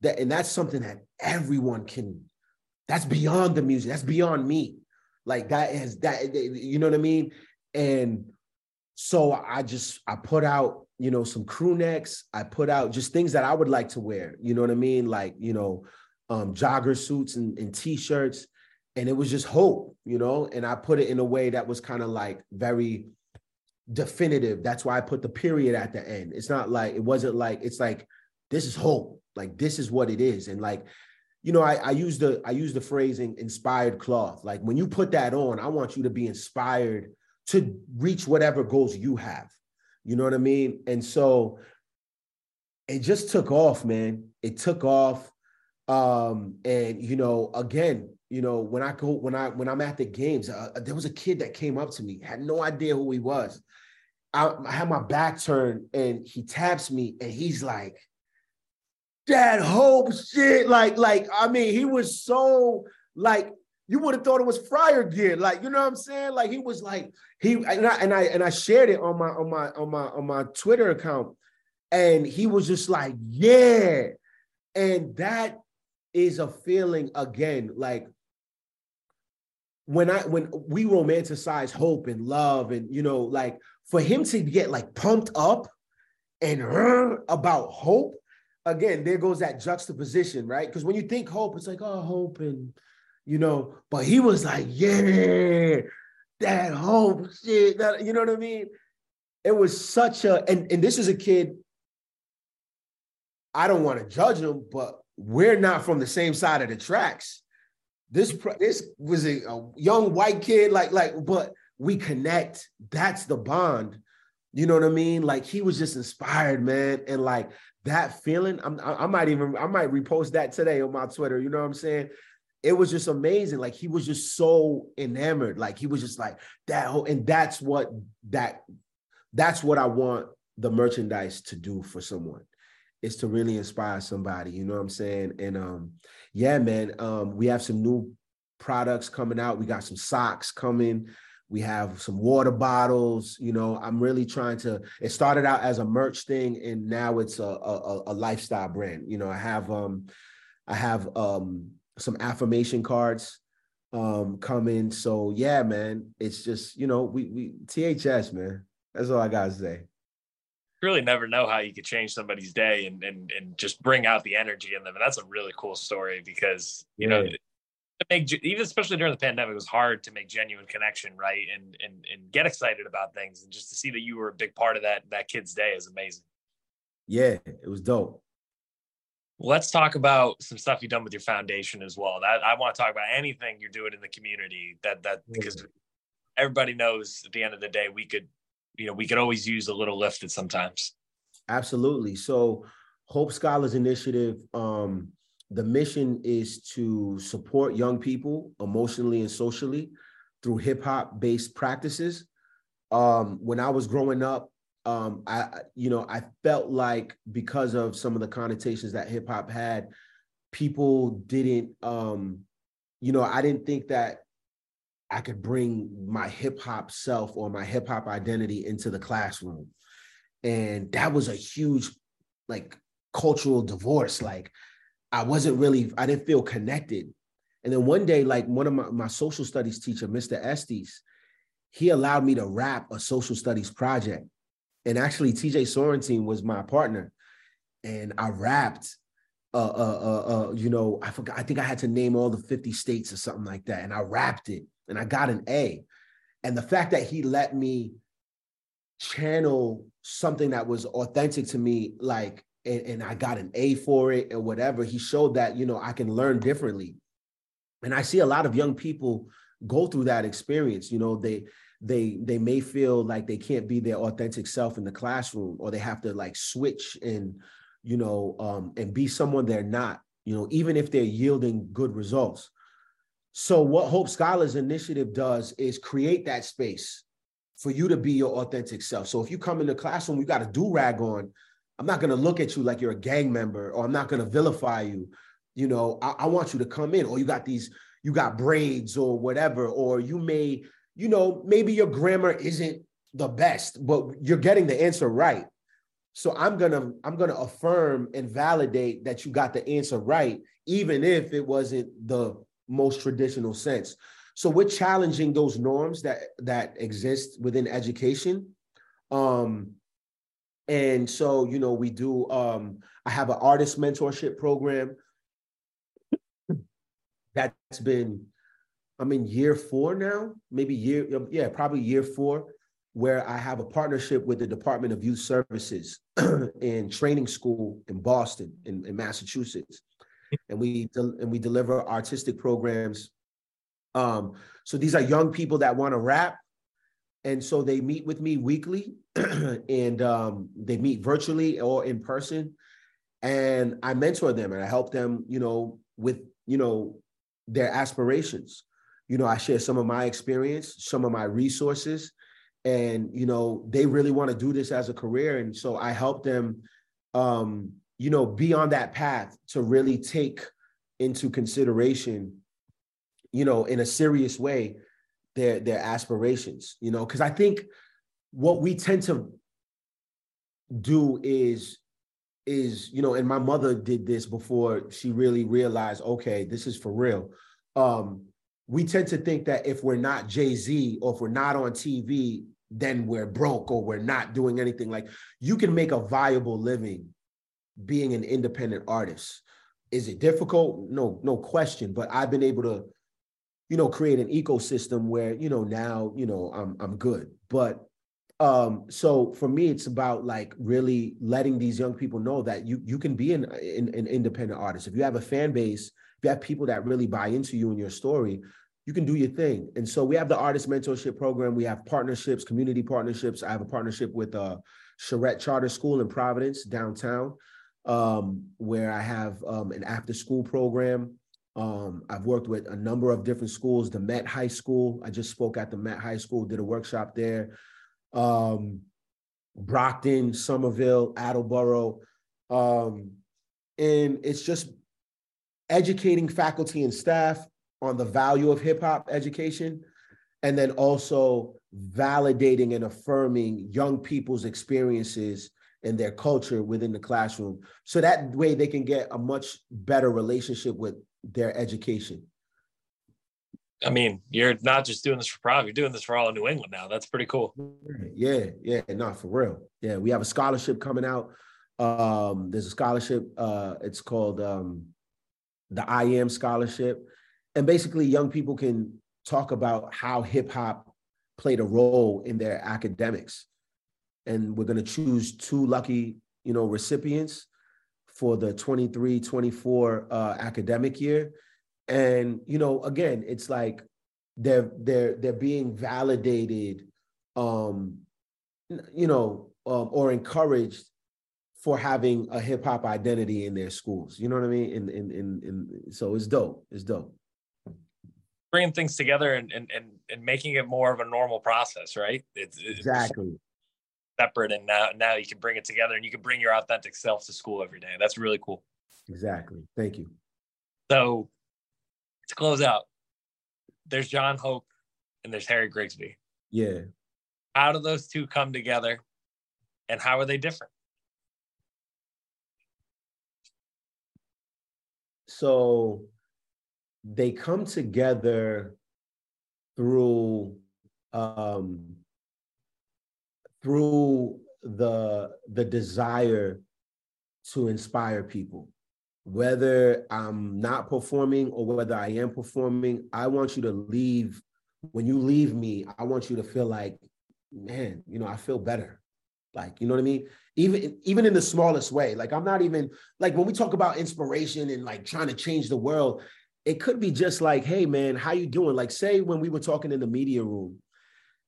[SPEAKER 2] that and that's something that everyone can that's beyond the music that's beyond me like that is that you know what i mean and so i just i put out you know some crew necks. I put out just things that i would like to wear. You know what i mean? Like you know um jogger suits and, and t-shirts. And it was just hope you know? And i put it in a way that was kind of like very definitive. That's why i put the period at the end. It's not like it wasn't like it's like this is hope. Like this is what it is. And like, you know, I, I use the I use the phrasing inspired cloth. Like when you put that on, I want you to be inspired to reach whatever goals you have. You know what I mean? And so it just took off, man. It took off. Um, and you know, again, you know, when I go when I when I'm at the games, uh, there was a kid that came up to me, had no idea who he was. I, I had my back turned, and he taps me, and he's like, that hope shit. Like, like, I mean, he was so like you would have thought it was Friar gear. Like, you know what I'm saying? Like he was like, he and I and I and I shared it on my on my on my on my Twitter account. And he was just like, yeah. And that is a feeling again, like when I when we romanticize hope and love, and you know, like for him to get like pumped up and about hope again, there goes that juxtaposition, right? Because when you think hope, it's like, oh, hope, and you know, but he was like, yeah, that hope shit. That, you know what I mean? It was such a, and, and this is a kid. I don't want to judge him, but we're not from the same side of the tracks. This this was a, a young white kid, like like, but we connect. That's the bond. You know what I mean? Like he was just inspired, man, and like that feeling, I'm, I, I might even I might repost that today on my Twitter. You know what I'm saying? It was just amazing. Like he was just so enamored. Like he was just like that whole, and that's what that that's what I want the merchandise to do for someone is to really inspire somebody. You know what I'm saying? And um, yeah, man, um, we have some new products coming out. We got some socks coming. We have some water bottles. You know, I'm really trying to. It started out as a merch thing, and now it's a a, a lifestyle brand. You know, I have um, I have um some affirmation cards um coming. So yeah, man, it's just you know we we THS man. That's all I gotta say
[SPEAKER 1] really never know how you could change somebody's day and and and just bring out the energy in them. And that's a really cool story because you yeah. know make even especially during the pandemic it was hard to make genuine connection right and and and get excited about things and just to see that you were a big part of that that kid's day is amazing
[SPEAKER 2] yeah it was dope
[SPEAKER 1] let's talk about some stuff you've done with your foundation as well. That i want to talk about anything you're doing in the community that that because everybody knows at the end of the day we could you know we could always use a little lift at sometimes.
[SPEAKER 2] Absolutely. So hope scholars initiative um the mission is to support young people emotionally and socially through hip hop based practices. Um, when I was growing up, um, I you know I felt like because of some of the connotations that hip hop had, people didn't um, you know I didn't think that I could bring my hip hop self or my hip hop identity into the classroom, and that was a huge like cultural divorce. Like I wasn't really, I didn't feel connected. And then one day, like one of my, my social studies teacher, Mr. Estes, he allowed me to rap a social studies project. And actually, TJ Sorrentine was my partner. And I rapped, uh, uh, uh, uh, you know, I forgot, I think I had to name all the 50 states or something like that. And I rapped it and I got an A. And the fact that he let me channel something that was authentic to me, like and, and I got an A for it or whatever. He showed that, you know, I can learn differently. And I see a lot of young people go through that experience. You know, they they they may feel like they can't be their authentic self in the classroom, or they have to like switch and you know um, and be someone they're not. You know, even if they're yielding good results. So what Hope Scholars Initiative does is create that space for you to be your authentic self. So if you come in the classroom, you got a do rag on I'm not going to look at you like you're a gang member or I'm not going to vilify you. You know, I, I, want you to come in or you got these, you got braids or whatever, or you may, you know, maybe your grammar isn't the best, but you're getting the answer right. So I'm gonna I'm gonna affirm and validate that you got the answer right, even if it wasn't the most traditional sense. So we're challenging those norms that that exist within education. Um, and so, you know, we do, um, I have an artist mentorship program that's been, I'm in year four now, maybe year, yeah, probably year four, where I have a partnership with the Department of Youth Services (clears throat) and training school in Boston, in, in Massachusetts. And we and we deliver artistic programs. Um, so these are young people that want to rap and so they meet with me weekly (clears throat) and um, they meet virtually or in person and i mentor them and i help them you know with you know their aspirations you know i share some of my experience some of my resources and you know they really want to do this as a career and so i help them um you know be on that path to really take into consideration you know in a serious way their their aspirations you know because i think what we tend to do is is you know and my mother did this before she really realized okay this is for real. Um we tend to think that if we're not jay-z or if we're not on tv then we're broke or we're not doing anything like you can make a viable living being an independent artist is it difficult no no question but i've been able to you know, create an ecosystem where, you know, now, you know, I'm I'm good. But um, so for me, it's about like really letting these young people know that you you can be an, an, an independent artist. If you have a fan base, if you have people that really buy into you and your story, you can do your thing. And so we have the artist mentorship program. We have partnerships, community partnerships. I have a partnership with uh Charette Charter School in Providence downtown, um, where I have um, an after school program Um, I've worked with a number of different schools. The Met High School. I just spoke at the Met High School. Did a workshop there. Um, Brockton, Somerville, Attleboro, um, and it's just educating faculty and staff on the value of hip hop education, and then also validating and affirming young people's experiences and their culture within the classroom. So that way they can get a much better relationship with their education.
[SPEAKER 1] I mean you're not just doing this for prov you're doing this for all of new england now. That's pretty cool.
[SPEAKER 2] Yeah yeah not for real. Yeah we have a scholarship coming out. Um there's a scholarship uh it's called um the i am scholarship and basically young people can talk about how hip hop played a role in their academics. And we're going to choose two lucky, you know, recipients for the 23 24 uh, academic year. And, you know, again, it's like they're they're they're being validated um you know um, or encouraged for having a hip hop identity in their schools. You know what I mean? And in in, in so it's dope. It's dope
[SPEAKER 1] bringing things together and, and, and, and making it more of a normal process, right? It's,
[SPEAKER 2] it's exactly
[SPEAKER 1] separate. And now, now you can bring it together and you can bring your authentic self to school every day. That's really cool.
[SPEAKER 2] Exactly. Thank you.
[SPEAKER 1] So to close out, there's Jon Hope and there's Harry Grigsby.
[SPEAKER 2] Yeah.
[SPEAKER 1] How do those two come together and how are they different?
[SPEAKER 2] So they come together through um, through the the desire to inspire people. Whether i'm not performing or whether i am performing i want you to leave. When you leave me i want you to feel like man you know i feel better. Like you know what i mean even even in the smallest way like i'm not even like when we talk about inspiration and like trying to change the world it could be just like, hey man, how you doing? Like say when we were talking in the media room,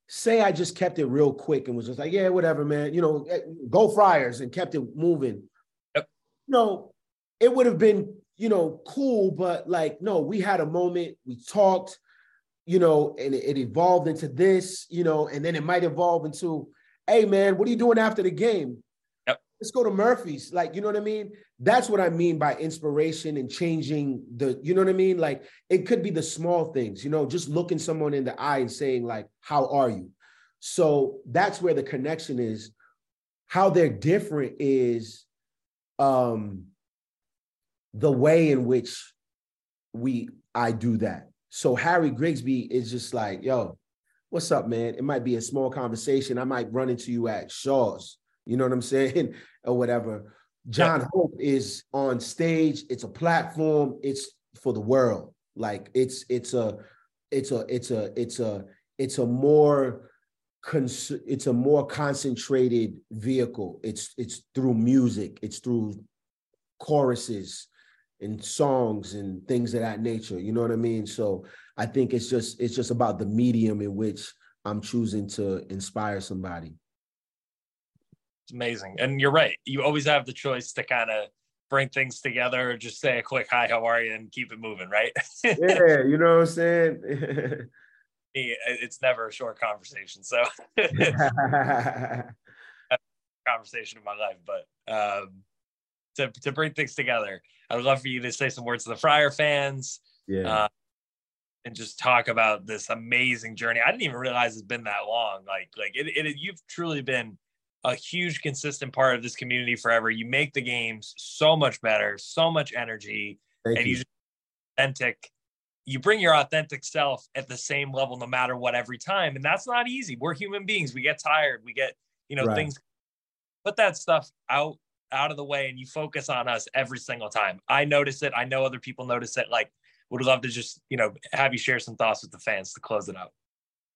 [SPEAKER 2] say I just kept it real quick and was just like, yeah, whatever, man. You know, eh, go Friars and kept it moving. Yep. You know, it would have been, you know, cool, but like, no, we had a moment, we talked, you know, and it, it evolved into this, you know, and then it might evolve into, hey man, what are you doing after the game? Let's go to Murphy's. Like, you know what I mean? That's what I mean by inspiration and changing the, you know what I mean? Like, it could be the small things, you know, just looking someone in the eye and saying, like, how are you? So that's where the connection is. How they're different is um the way in which we I do that. So Harry Grigsby is just like, yo, what's up, man? It might be a small conversation. I might run into you at Shaw's you know what I'm saying? (laughs) or whatever. Jon yeah. Hope is on stage. It's a platform. It's for the world. Like it's it's a it's a it's a it's a it's a more cons- it's a more concentrated vehicle. It's it's through music. It's through choruses and songs and things of that nature. You know what I mean? So I think it's just it's just about the medium in which I'm choosing to inspire somebody.
[SPEAKER 1] It's amazing. And you're right. You always have the choice to kind of bring things together or just say a quick hi, how are you, and keep it moving, right? (laughs)
[SPEAKER 2] yeah, you know what I'm saying? (laughs)
[SPEAKER 1] it's never a short conversation. So (laughs) conversation in my life. But um, to, to bring things together, I would love for you to say some words to the Friar fans.
[SPEAKER 2] Yeah. Uh,
[SPEAKER 1] and just talk about this amazing journey. I didn't even realize it's been that long. Like, like it, it you've truly been a huge consistent part of this community forever. You make the games so much better, so much energy, Thank and you. you authentic. You bring your authentic self at the same level no matter what every time. And that's not easy. We're human beings. We get tired. We get, you know, right. things put that stuff out out of the way and you focus on us every single time. I notice it. I know other people notice it. Like would love to just, you know, have you share some thoughts with the fans to close it out.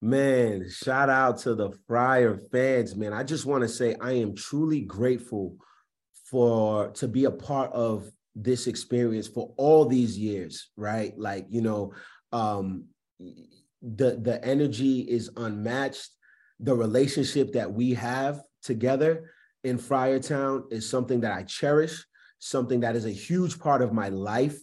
[SPEAKER 2] Man, shout out to the Friar fans, man. I just want to say I am truly grateful for to be a part of this experience for all these years, right? Like, you know, um the the energy is unmatched. The relationship that we have together in Friartown is something that I cherish, something that is a huge part of my life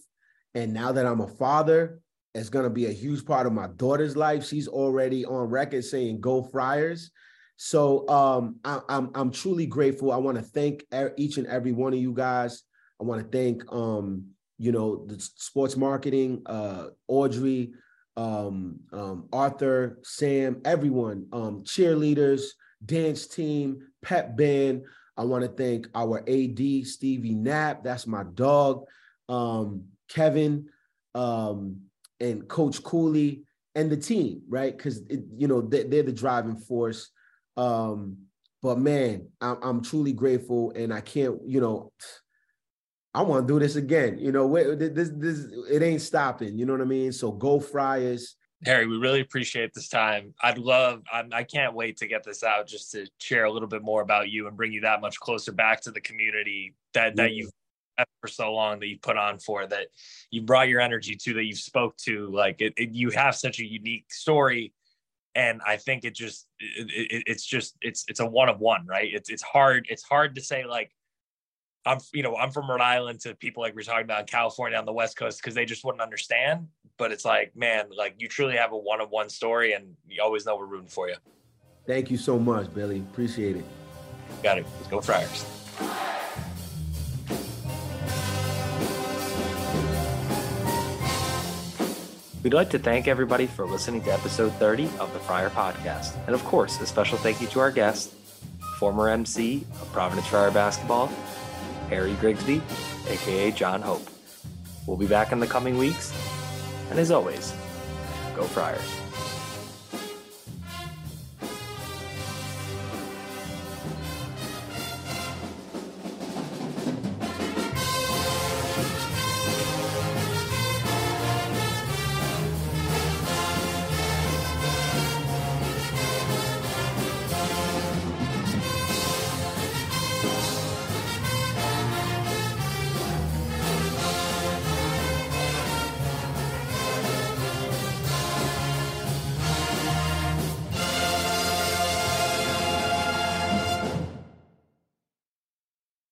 [SPEAKER 2] And now that I'm a father, it's going to be a huge part of my daughter's life. She's already on record saying go Friars. So um, I, I'm I'm truly grateful. I want to thank each and every one of you guys. I want to thank um, you know the sports marketing, uh, Audrey, um, um, Arthur, Sam, everyone, um, cheerleaders, dance team, pep band. I want to thank our AD Stevie Knapp. That's my dog. Um, Kevin, um, and Coach Cooley and the team, right? Because you know they, are the driving force. Um, but man, I'm, I'm truly grateful, and I can't, you know, I want to do this again. You know, this this it ain't stopping. You know what I mean? So go Friars.
[SPEAKER 1] Harry, we really appreciate this time. I'd love, I'm, I can not wait to get this out just to share a little bit more about you and bring you that much closer back to the community that that you've for so long that you put on for that you brought your energy to that you spoke to like it, it, you have such a unique story. And i think it just it, it's just it's it's a one of one right? It's it's hard it's hard to say like i'm you know i'm from rhode island to people like we're talking about in california on the west coast because they just wouldn't understand. But it's like man like you truly have a one of one story and you always know we're rooting for you.
[SPEAKER 2] Thank you so much billy. Appreciate it.
[SPEAKER 1] Got it. Let's go friars
[SPEAKER 3] We'd like to thank everybody for listening to episode 30 of the Friar Podcast. And of course, a special thank you to our guest, former MC of Providence Friar Basketball, Harry Grigsby, aka Jon Hope. We'll be back in the coming weeks. And as always, go Friars.